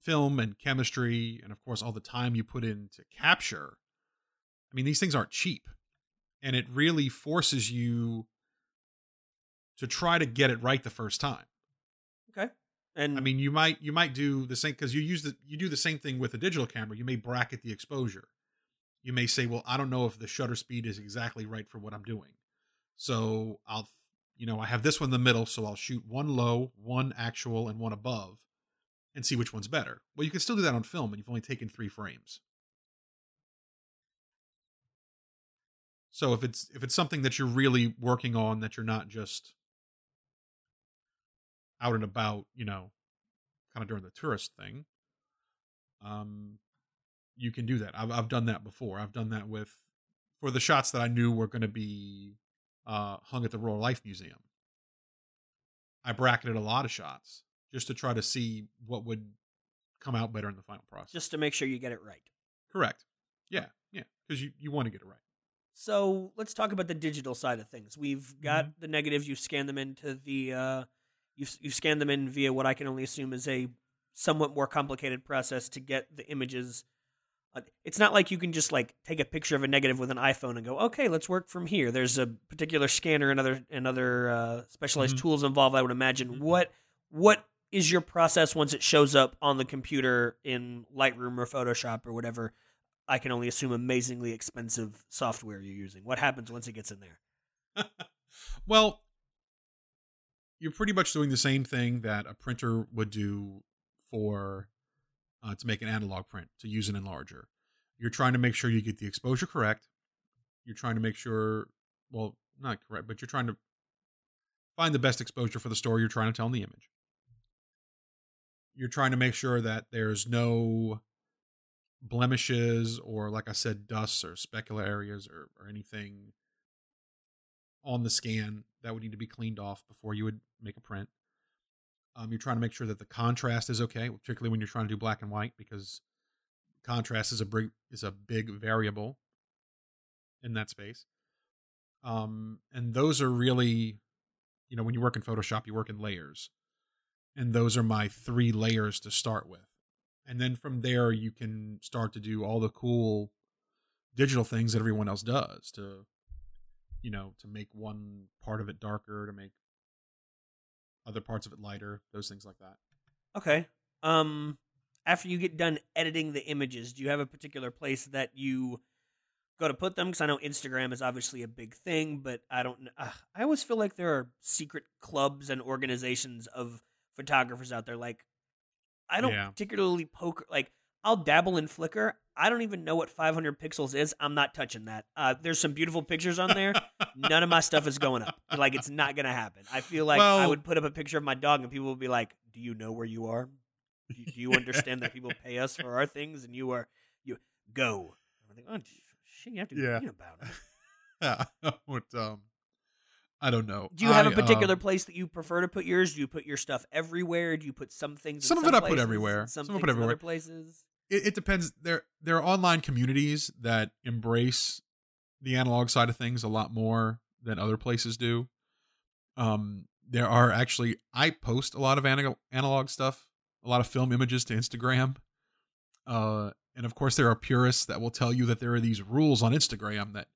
film and chemistry, and of course, all the time you put into capture. I mean, these things aren't cheap. And it really forces you to try to get it right the first time. okay, and I mean, you might you might do the same because you use the you do the same thing with a digital camera. You may bracket the exposure. You may say, "Well, I don't know if the shutter speed is exactly right for what I'm doing." So I'll, you know, I have this one in the middle, so I'll shoot one low, one actual, and one above, and see which one's better. Well, you can still do that on film, and you've only taken three frames. So if it's if it's something that you're really working on, that you're not just out and about, you know, kind of during the tourist thing, um, you can do that. I've I've done that before. I've done that with for the shots that I knew were going to be uh, hung at the Rural Life Museum. I bracketed a lot of shots just to try to see what would come out better in the final process. just to make sure you get it right. correct. Yeah, yeah, because you you want to get it right. So let's talk about the digital side of things. We've got the negatives. You scan them into the. Uh, you you scan them in via what I can only assume is a somewhat more complicated process to get the images. Uh, It's not like you can just like take a picture of a negative with an iPhone and go, okay, let's work from here. There's a particular scanner and other and other uh, specialized Mhm. tools involved. I would imagine. Mhm. What what is your process once it shows up on the computer in Lightroom or Photoshop or whatever? I can only assume amazingly expensive software you're using. What happens once it gets in there? [laughs] well, you're pretty much doing the same thing that a printer would do for uh, to make an analog print to use an enlarger. You're trying to make sure you get the exposure correct. You're trying to make sure, well, not correct, but you're trying to find the best exposure for the story you're trying to tell in the image. You're trying to make sure that there's no blemishes or, like I said, dusts or specular areas or, or anything on the scan that would need to be cleaned off before you would make a print. Um, you're trying to make sure that the contrast is okay, particularly when you're trying to do black and white, because contrast is a big is a big variable in that space. Um, and those are really, you know, when you work in Photoshop, you work in layers, and those are my three layers to start with, and then from there you can start to do all the cool digital things that everyone else does to you know, to make one part of it darker, to make other parts of it lighter, those things like that. Okay. Um after you get done editing the images, do you have a particular place that you go to put them because I know Instagram is obviously a big thing, but I don't uh, I always feel like there are secret clubs and organizations of photographers out there like I don't Yeah. particularly poke like I'll dabble in Flickr. I don't even know what 500 pixels is. I'm not touching that. Uh, there's some beautiful pictures on there. None of my stuff is going up. Like it's not gonna happen. I feel like I would put up a picture of my dog and people would be like, "Do you know where you are? Do you, do you understand that people pay us for our things and you are you go?" I think, "Oh shit, you have to Yeah. about it." [laughs] Yeah. what, um, I don't know. Do you have a I, particular um, place that you prefer to put yours? Do you put your stuff everywhere? Do you put some things? in Some of it I put everywhere. Some, Some I things put in other everywhere. places. it, it depends. There there are online communities that embrace the analog side of things a lot more than other places do. Um, there are actually I post a lot of analog analog stuff, a lot of film images to Instagram. Uh, and of course there are purists that will tell you that there are these rules on Instagram that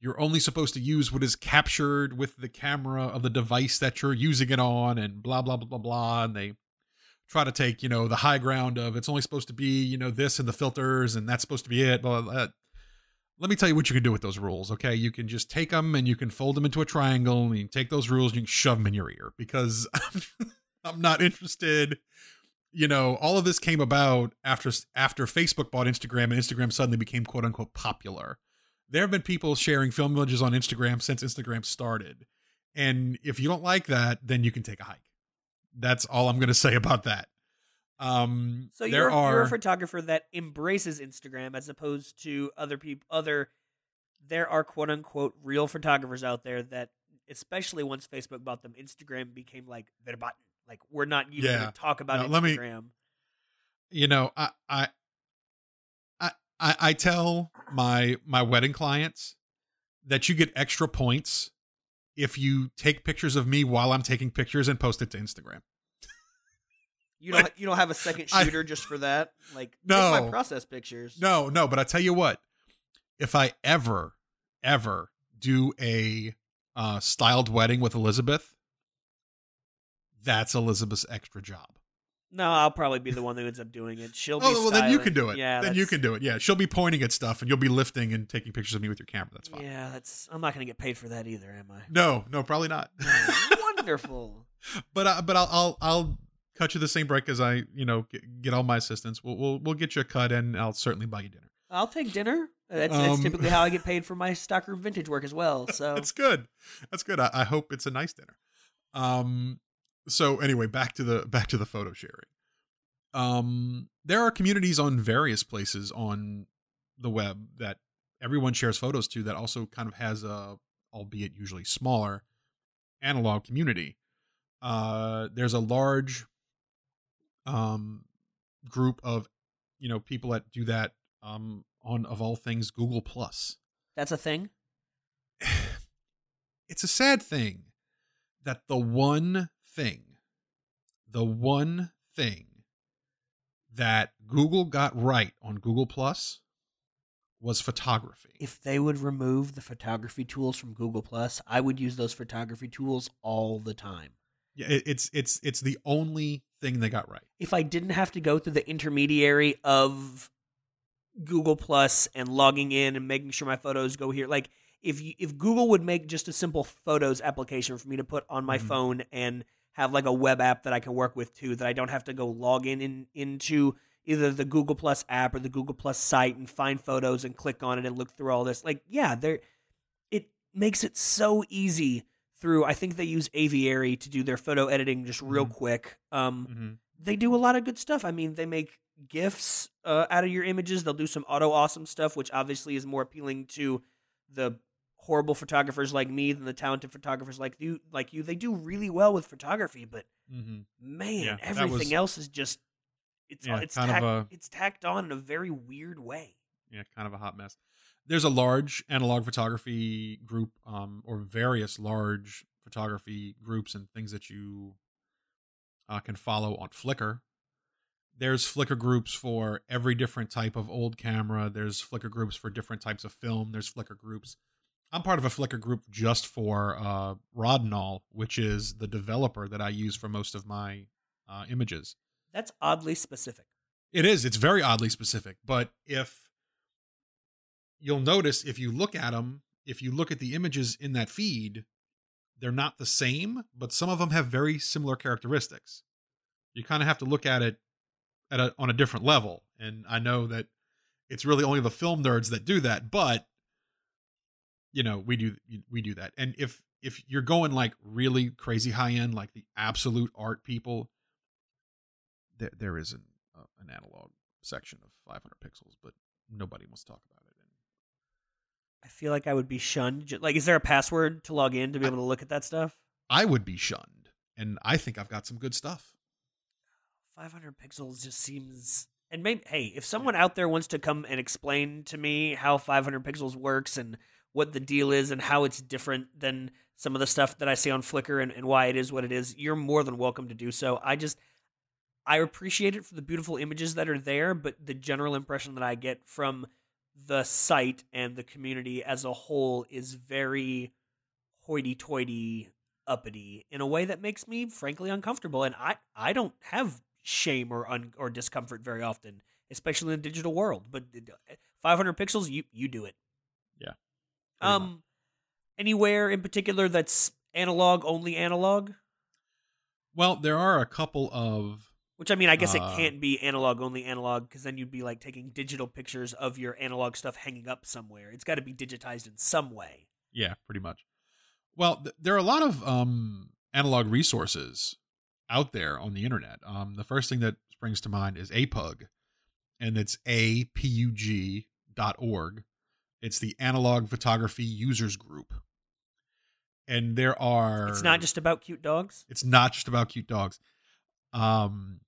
you're only supposed to use what is captured with the camera of the device that you're using it on and blah blah blah blah blah and they try to take you know the high ground of it's only supposed to be you know this and the filters and that's supposed to be it blah, blah, blah. Let me tell you what you can do with those rules okay you can just take them and you can fold them into a triangle and you take those rules and you can shove them in your ear because [laughs] i'm not interested you know all of this came about after after facebook bought instagram and instagram suddenly became quote unquote popular there have been people sharing film images on Instagram since Instagram started. And if you don't like that, then you can take a hike. That's all I'm going [laughs] to say about that. Um, So there you're, are you're a photographer that embraces Instagram as opposed to other people. Other, there are quote unquote real photographers out there that, especially once Facebook bought them, Instagram became like their button. Like we're not even Yeah. going to talk about Now, let me- Instagram. you know, I, I, I, I tell my my wedding clients that you get extra points if you take pictures of me while I'm taking pictures and post it to Instagram. You don't you don't have a second I- shooter just for that. Like No. my process pictures. No, no, but I tell you what, if I ever, ever do a uh, styled wedding with Elizabeth, that's Elizabeth's extra job. No, I'll probably be the one that ends up doing it. She'll be. Oh, well, then you can do it. Yeah, then you can do it. Yeah, she'll be pointing at stuff, and you'll be lifting and taking pictures of me with your camera. That's fine. Yeah, that's. I'm not going to get paid for that either, am I? No, no, probably not. Wonderful. [laughs] but I, but I'll, I'll I'll cut you the same break as I you know get, get all my assistants. We'll, we'll we'll get you a cut, and I'll certainly buy you dinner. I'll take dinner. That's, that's Um, typically how I get [laughs] paid for my stockroom vintage work as well. So That's good. That's good. I, I hope it's a nice dinner. Um. So anyway, back to the back to the photo sharing. Um, there are communities on various places on the web that everyone shares photos to. That also kind of has a, albeit usually smaller, analog community. Uh, there's a large um group of you know people that do that um on of all things Google Plus that's a thing. [sighs] it's a sad thing that the one thing, the one thing that Google got right on Google Plus was photography. If they would remove the photography tools from Google Plus, I would use those photography tools all the time. Yeah, it, it's it's it's the only thing they got right. If I didn't have to go through the intermediary of Google Plus and logging in and making sure my photos go here, like if you, if Google would make just a simple photos application for me to put on my Mhm. phone and have like a web app that I can work with too, that I don't have to go log in, in into either the Google Plus app or the Google Plus site and find photos and click on it and look through all this. Like, yeah, there it makes it so easy through I think they use Aviary to do their photo editing just real Mhm. quick. Um Mm-hmm. they do a lot of good stuff. I mean, they make gifs uh, out of your images. They'll do some auto awesome stuff, which obviously is more appealing to the horrible photographers like me than the talented photographers like you. Like you, they do really well with photography, but Mm-hmm. man, Yeah, everything was- else is just it's Yeah, it's kind of tacked, a- it's tacked on in a very weird way. Yeah, kind of a hot mess. There's a large analog photography group, um, or various large photography groups and things that you uh, can follow on Flickr. There's Flickr groups for every different type of old camera. There's Flickr groups for different types of film. There's Flickr groups. I'm part of a Flickr group just for uh, Rodinal, which is the developer that I use for most of my uh, images. That's oddly specific. It is. It's very oddly specific. But if you'll notice, if you look at them, if you look at the images in that feed, they're not the same, but some of them have very similar characteristics. You kind of have to look at it at a, on a different level. And I know that it's really only the film nerds that do that, but you know, we do we do that. And if if you're going like really crazy high end, like the absolute art people, there there is an uh, an analog section of 500 pixels, but nobody wants to talk about it. I feel like I would be shunned. Like, is there a password to log in to be able to look at that stuff? I would be shunned, and I think I've got some good stuff. 500 pixels just seems and maybe hey if someone out there wants to come and explain to me how 500 pixels works and what the deal is and how it's different than some of the stuff that i see on flickr and, and why it is what it is you're more than welcome to do so i just i appreciate it for the beautiful images that are there but the general impression that i get from the site and the community as a whole is very hoity-toity, uppity in a way that makes me frankly uncomfortable. And I I don't have shame or un, or discomfort very often, especially in the digital world. But 500 pixels, you you do it. Yeah. Um, anywhere in particular that's analog only analog? Well, there are a couple of Which I mean, I guess Uh, it can't be analog only analog because then you'd be like taking digital pictures of your analog stuff hanging up somewhere. It's got to be digitized in some way. Yeah, pretty much. Well, th- there are a lot of um, analog resources out there on the internet. Um, the first thing that springs to mind is APUG, and it's apug dot org. It's the Analog Photography Users Group, and there are. It's not just about cute dogs. It's not just about cute dogs. Um,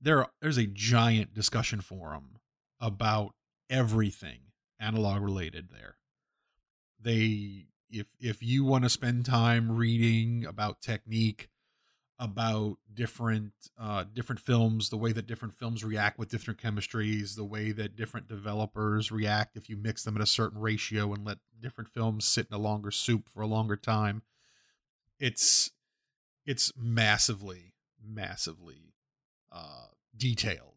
there there's a giant discussion forum about everything analog related there. They if if you want to spend time reading about technique, about different uh different films, the way that different films react with different chemistries, the way that different developers react if you mix them at a certain ratio and let different films sit in a longer soup for a longer time. It's it's massively massively uh detailed.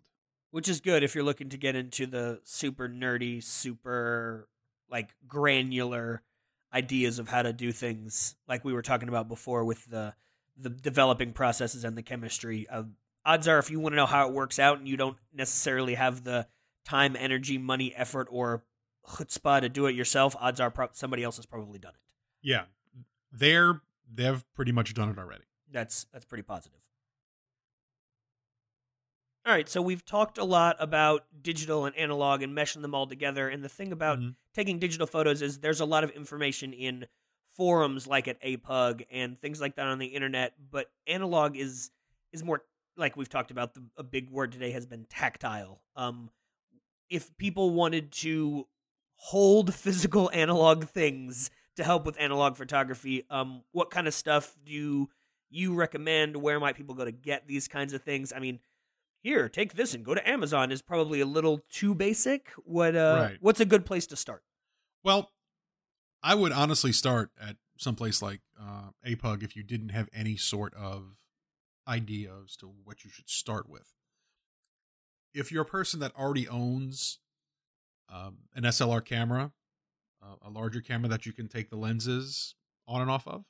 which is good if you're looking to get into the super nerdy, super like granular ideas of how to do things, like we were talking about before with the the developing processes and the chemistry. Uh, odds are, if you want to know how it works out, and you don't necessarily have the time, energy, money, effort, or chutzpah to do it yourself, odds are pro- somebody else has probably done it. Yeah. They're they've pretty much done it already. That's that's pretty positive. All right, so we've talked a lot about digital and analog and meshing them all together. And the thing about Mhm. taking digital photos is there's a lot of information in forums like at APUG and things like that on the internet. But analog is is more like we've talked about. The, a big word today has been tactile. Um, if people wanted to hold [laughs] physical analog things to help with analog photography, um, what kind of stuff do you recommend? Where might people go to get these kinds of things? I mean, here, take this and go to Amazon is probably a little too basic. What uh, Right. what's a good place to start? Well, I would honestly start at someplace like uh, APUG if you didn't have any sort of idea as to what you should start with. If you're a person that already owns um, an SLR camera, uh, a larger camera that you can take the lenses on and off of,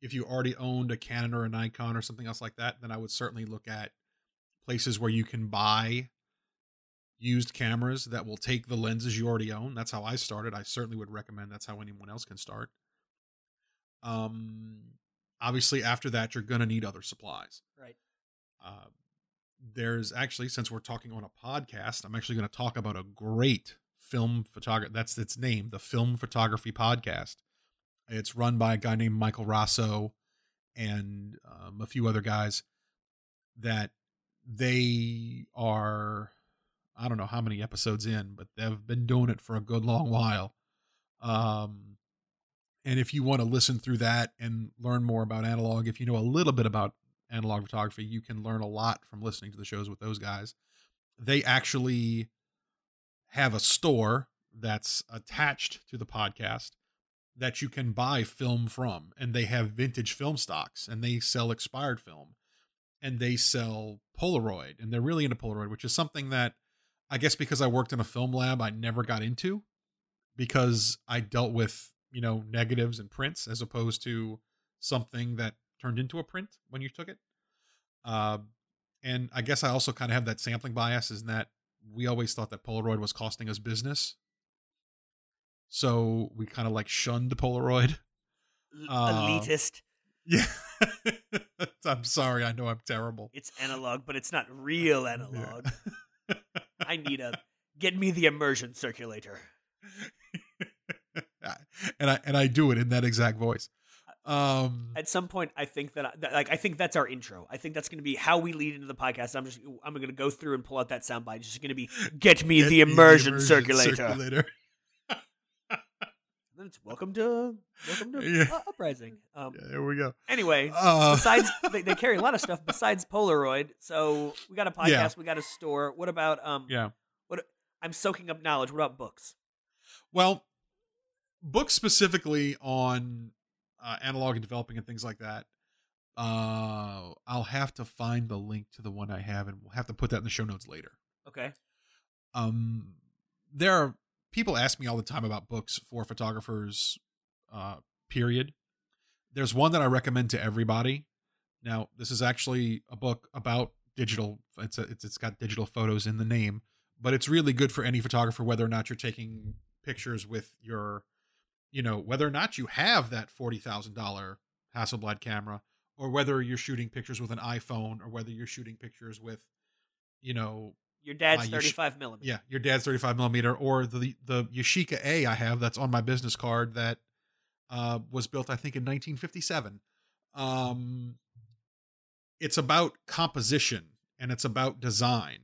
if you already owned a Canon or a Nikon or something else like that, then I would certainly look at places where you can buy used cameras that will take the lenses you already own. That's how I started. I certainly would recommend that's how anyone else can start. Um, obviously, after that, you're going to need other supplies. Right. Uh, there's actually, since we're talking on a podcast, I'm actually going to talk about a great film photography. That's its name, the Film Photography Podcast. It's run by a guy named Michael Raso and um, a few other guys that they are I don't know how many episodes in, but they've been doing it for a good long while. Um, and if you want to listen through that and learn more about analog, if you know a little bit about analog photography, you can learn a lot from listening to the shows with those guys. They actually have a store that's attached to the podcast that you can buy film from, and they have vintage film stocks and they sell expired film and they sell Polaroid, and they're really into Polaroid, which is something that I guess because I worked in a film lab, I never got into because I dealt with, you know, negatives and prints as opposed to something that turned into a print when you took it. Uh, and I guess I also kind of have that sampling bias, is that we always thought that Polaroid was costing us business. So we kind of like shunned Polaroid. Uh, Elitist. Yeah. [laughs] [laughs] I'm sorry. I know I'm terrible. It's analog, but it's not [laughs] real analog. [laughs] I need a get me the immersion circulator. and I and I do it in that exact voice. Um At some point, I think that, I, that like I think that's our intro. I think that's going to be how we lead into the podcast. I'm just I'm going to go through and pull out that soundbite. It's just going to be get me get the me immersion, circulator. circulator. Then it's welcome to welcome to [laughs] Yeah. uh, uprising. Um, Yeah, there we go. Anyway, Uh, besides [laughs] they, they carry a lot of stuff besides Polaroid. So we got a podcast, Yeah. we got a store. What about um? yeah. What I'm soaking up knowledge. What about books? Well, books specifically on uh, analog and developing and things like that. Uh, I'll have to find the link to the one I have, and we'll have to put that in the show notes later. Okay. Um, there are people ask me all the time about books for photographers. Uh, period. There's one that I recommend to everybody. Now, this is actually a book about digital. It's a, it's it's got digital photos in the name, but it's really good for any photographer, whether or not you're taking pictures with your, you know, whether or not you have that forty thousand dollar Hasselblad camera, or whether you're shooting pictures with an iPhone, or whether you're shooting pictures with, you know, Your dad's My Yash- 35 millimeter. yeah, your dad's 35 millimeter, or the the Yashica A I have that's on my business card that uh, was built, I think, in 1957. Um, it's about composition and it's about design,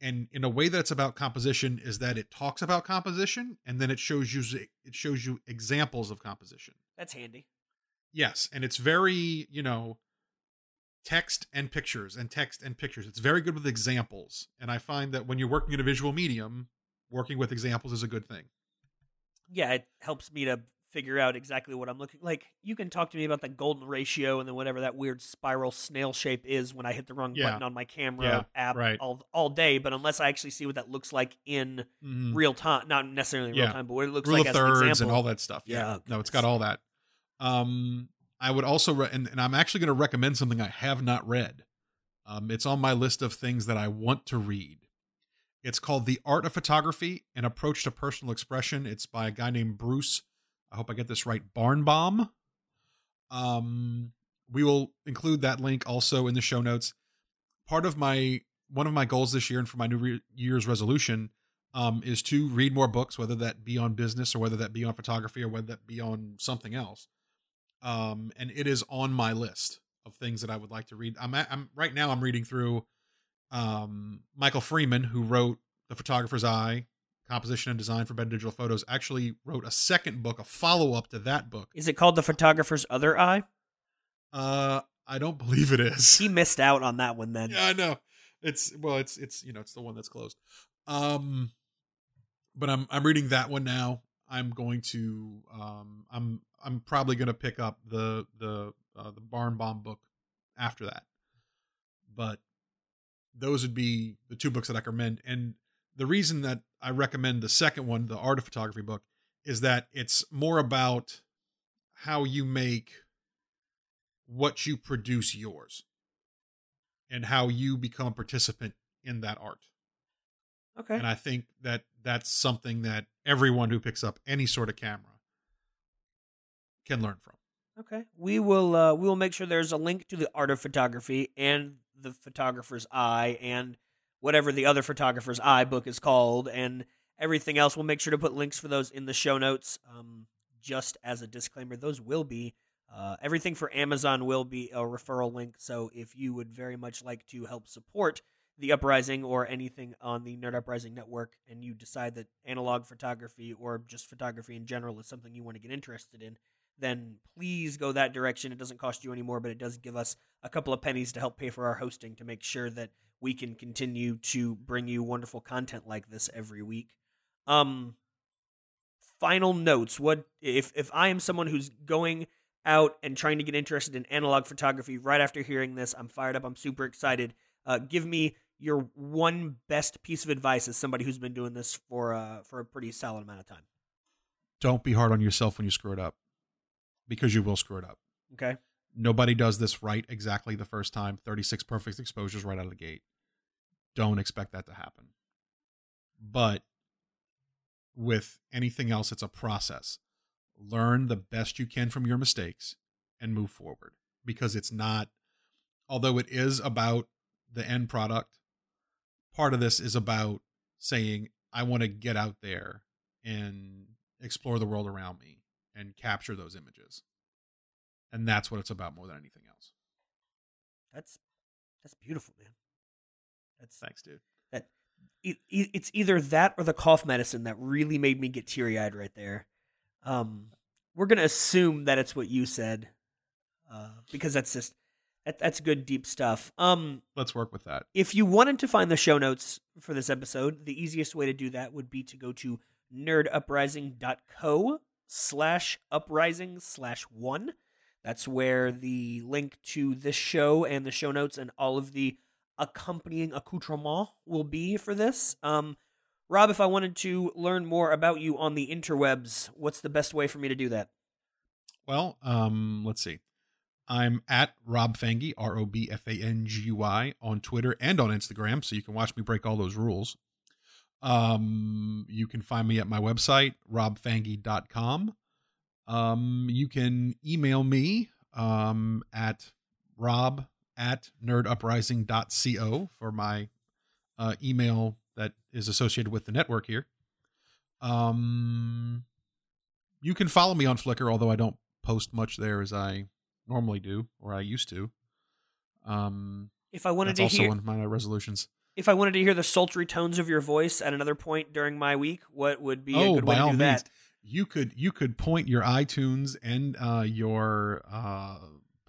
and in a way that it's about composition is that it talks about composition and then it shows you it shows you examples of composition. That's handy. Yes, and it's very, you know, text and pictures and text and pictures. It's very good with examples. And I find that when you're working in a visual medium, working with examples is a good thing. Yeah, it helps me to figure out exactly what I'm looking like. You can talk to me about the golden ratio and then whatever that weird spiral snail shape is when I hit the wrong Yeah. button on my camera Yeah, app right. all all day, but unless I actually see what that looks like in Mhm. real time, not necessarily in real time, but what it looks Rule like of as an example. and all that stuff. Yeah. Yeah, no, it's got all that. Um, I would also, re- and, and I'm actually going to recommend something I have not read. Um, it's on my list of things that I want to read. It's called The Art of Photography An Approach to Personal Expression. It's by a guy named Bruce. I hope I get this right. Barnbaum. Um, we will include that link also in the show notes. Part of my one of my goals this year and for my new re- year's resolution um, is to read more books, whether that be on business or whether that be on photography or whether that be on something else. Um, and it is on my list of things that I would like to read. I'm, I'm right now. I'm reading through um, Michael Freeman, who wrote The Photographer's Eye, Composition and Design for Better Digital Photos. Actually, wrote a second book, a follow up to that book. Is it called The Photographer's Other Eye? Uh, I don't [laughs] believe it is. He missed out on that one then. yeah, I know. It's well, it's it's you know, it's the one that's closed. Um, but I'm I'm reading that one now. I'm going to um I'm I'm probably going to pick up the the uh, the Barnbaum book after that. But those would be the two books that I recommend. And the reason that I recommend the second one, the art of photography book, is that it's more about how you make what you produce yours and how you become a participant in that art. Okay. And I think that that's something that everyone who picks up any sort of camera can learn from. Okay. We will uh we will make sure there's a link to the art of photography and the photographer's eye and whatever the other photographer's eye book is called and everything else. We'll make sure to put links for those in the show notes. Um just as a disclaimer, those will be uh, everything for Amazon will be a referral link. So if you would very much like to help support the Uprising or anything on the Nerd Uprising network, and you decide that analog photography or just photography in general is something you want to get interested in, then please go that direction. It doesn't cost you any more, but it does give us a couple of pennies to help pay for our hosting to make sure that we can continue to bring you wonderful content like this every week. Um final notes. What if if I am someone who's going out and trying to get interested in analog photography right after hearing this, I'm fired up, I'm super excited. Uh, give me your one best piece of advice as somebody who's been doing this for uh, for a pretty solid amount of time. Don't be hard on yourself when you screw it up because you will screw it up. Okay. Nobody does this right exactly the first time. 36 perfect exposures right out of the gate. Don't expect that to happen. But with anything else, it's a process. Learn the best you can from your mistakes and move forward because it's not, although it is about the end product, part of this is about saying, I want to get out there and explore the world around me and capture those images. And that's what it's about more than anything else. That's that's beautiful, man. That's Thanks, dude. that e- it's either that or the cough medicine that really made me get teary eyed right there. Um, we're gonna assume that it's what you said, uh, because that's just That, that's good deep stuff. Um, Let's work with that. if you wanted to find the show notes for this episode, the easiest way to do that would be to go to nerduprising.co slash uprising slash one. That's where the link to this show and the show notes and all of the accompanying accoutrement will be for this. Um, Rob, if I wanted to learn more about you on the interwebs, what's the best way for me to do that? Well, um, let's see. I'm at Rob Fanguy, R O B F A N G Y, on Twitter and on Instagram, so you can watch me break all those rules. Um, you can find me at my website, robfanguy.com. Um, you can email me um, at rob at nerduprising.co for my uh, email that is associated with the network here. Um, you can follow me on Flickr, although I don't post much there as I normally do or I used to. Um, If I wanted to also hear one of my resolutions. if I wanted to hear the sultry tones of your voice at another point during my week, what would be a oh, good way to do means, that? you could you could point your iTunes and uh, your uh,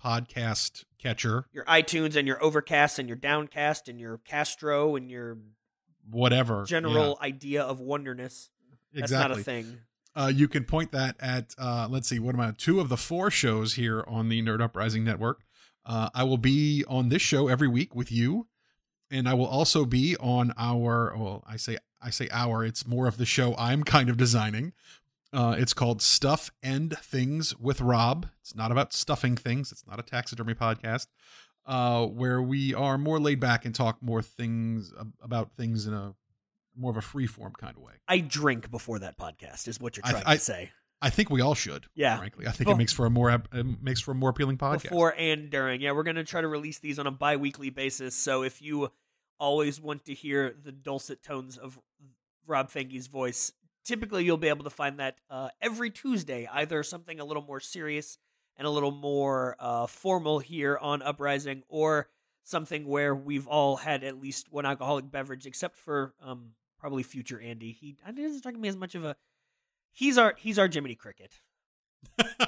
podcast catcher, Your iTunes and your Overcast and your Downcast and your Castro and your whatever general idea of wonderness. Yeah, That's exactly. not a thing. Uh, you can point that at uh, let's see what am i two of the four shows here on the nerd uprising network. Uh, i will be on this show every week with you and i will also be on our well i say i say our it's more of the show i'm kind of designing. Uh, it's called stuff and things with rob. It's not about stuffing things. It's not a taxidermy podcast uh, where we are more laid back and talk more things about things in a more of a free form kind of way I drink before that podcast, is what you're I- trying I- to say. I think we all should. Yeah. frankly, I think Well- it makes for a more it makes for a more appealing podcast. Before and during. Yeah, we're going to try to release these on a bi weekly basis. So if you always want to hear the dulcet tones of Rob Fanguy's voice, typically you'll be able to find that uh, every Tuesday, either something a little more serious and a little more uh, formal here on Uprising, or something where we've all had at least one alcoholic beverage, except for um, probably future Andy. He I doesn't strike me as much of a he's our he's our Jiminy Cricket.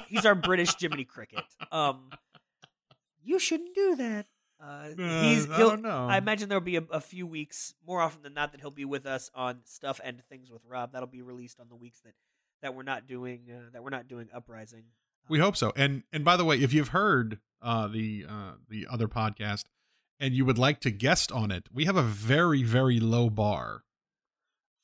he's our British Jiminy Cricket. Um, you shouldn't do that. Uh, he's I he'll, don't know. I imagine there'll be a, a few weeks, more often than not, that he'll be with us on stuff and things with Rob. That'll be released on the weeks that that we're not doing uh, that we're not doing uprising. we hope so. And and by the way, if you've heard uh, the uh, the other podcast and you would like to guest on it, we have a very very low bar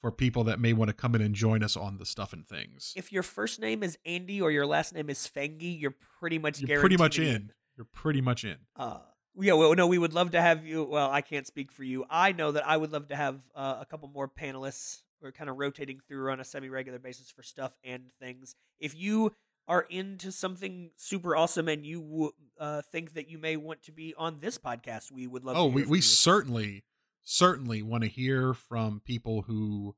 for people that may want to come in and join us on the stuff and things. If your first name is Andy or your last name is Fanguy, you're pretty much You're pretty much in. You're pretty much in. Uh, yeah, well, no, we would love to have you. Well, I can't speak for you. I know that I would love to have uh, a couple more panelists. We're kind of rotating through on a semi-regular basis for stuff and things. If you are into something super awesome and you uh, think that you may want to be on this podcast, we would love. Oh, to we we you. certainly certainly want to hear from people who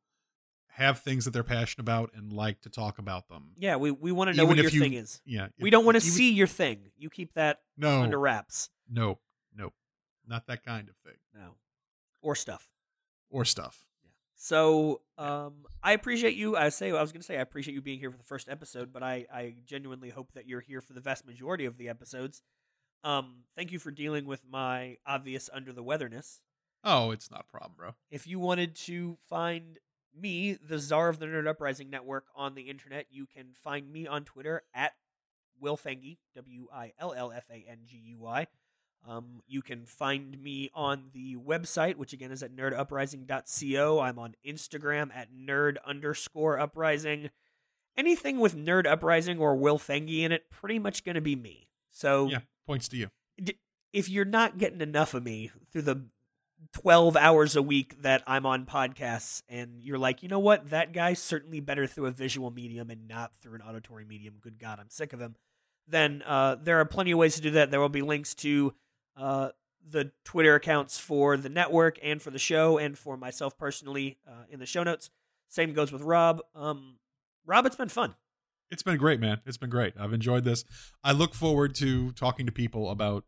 have things that they're passionate about and like to talk about them. yeah, we we want to know Even what your you- thing is. Yeah. We if- don't want to see your thing. You keep that no under wraps. no no not that kind of thing No, or stuff. or stuff. Yeah. So um, I appreciate you. I say I was going to say I appreciate you being here for the first episode, but I, I genuinely hope that you're here for the vast majority of the episodes. Um, thank you for dealing with my obvious under the weatherness. Oh, it's not a problem, bro. If you wanted to find me, the czar of the Nerd Uprising Network, on the internet, you can find me on Twitter at Will Fanguy, W I L L F A N G U Y. Um, you can find me on the website, which again is at nerduprising.co. I'm on Instagram at nerd underscore uprising. Anything with Nerd Uprising or Will Fanguy in it, pretty much going to be me. So Yeah, points to you. d- if you're not getting enough of me through the 12 hours a week that I'm on podcasts and you're like, you know what, that guy's certainly better through a visual medium and not through an auditory medium. Good God, I'm sick of him. Then uh, there are plenty of ways to do that. There will be links to uh, the Twitter accounts for the network and for the show and for myself personally uh, in the show notes. Same goes with Rob. Um, Rob, it's been fun. It's been great, man. It's been great. I've enjoyed this. I look forward to talking to people about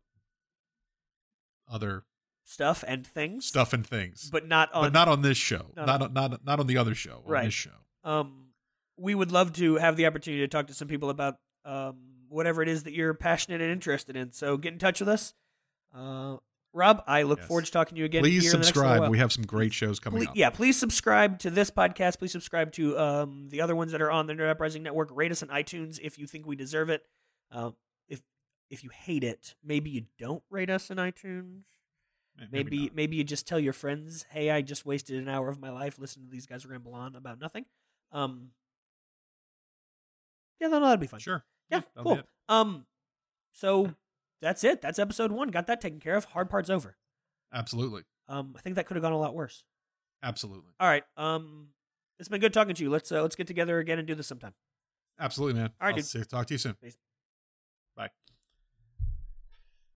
other Stuff and things, stuff and things, but not on but not on this show. Not Not on- not not on the other show. On Right. this show. um, we would love to have the opportunity to talk to some people about um, whatever it is that you're passionate and interested in. So get in touch with us. Uh, Rob, I look Yes. forward to talking to you again. Please here in the next subscribe. We have some great shows coming Please- up. Yeah, please subscribe to this podcast. Please subscribe to um, the other ones that are on the Nerd Uprising Network. Rate us on iTunes if you think we deserve it. Uh, if if you hate it, maybe you don't rate us in iTunes. Eh, Maybe not. maybe you just tell your friends, "Hey, I just wasted an hour of my life listening to these guys ramble on about nothing." Um, yeah, no, that'd be fun. Sure. Yeah, that'll cool. Um, so that's it. That's episode one. Got that taken care of. Hard part's over. Absolutely. Um, I think that could have gone a lot worse. Absolutely. All right. Um, it's been good talking to you. Let's uh, let's get together again and do this sometime. Absolutely, man. All right, I'll dude. talk to you soon. Peace. Bye.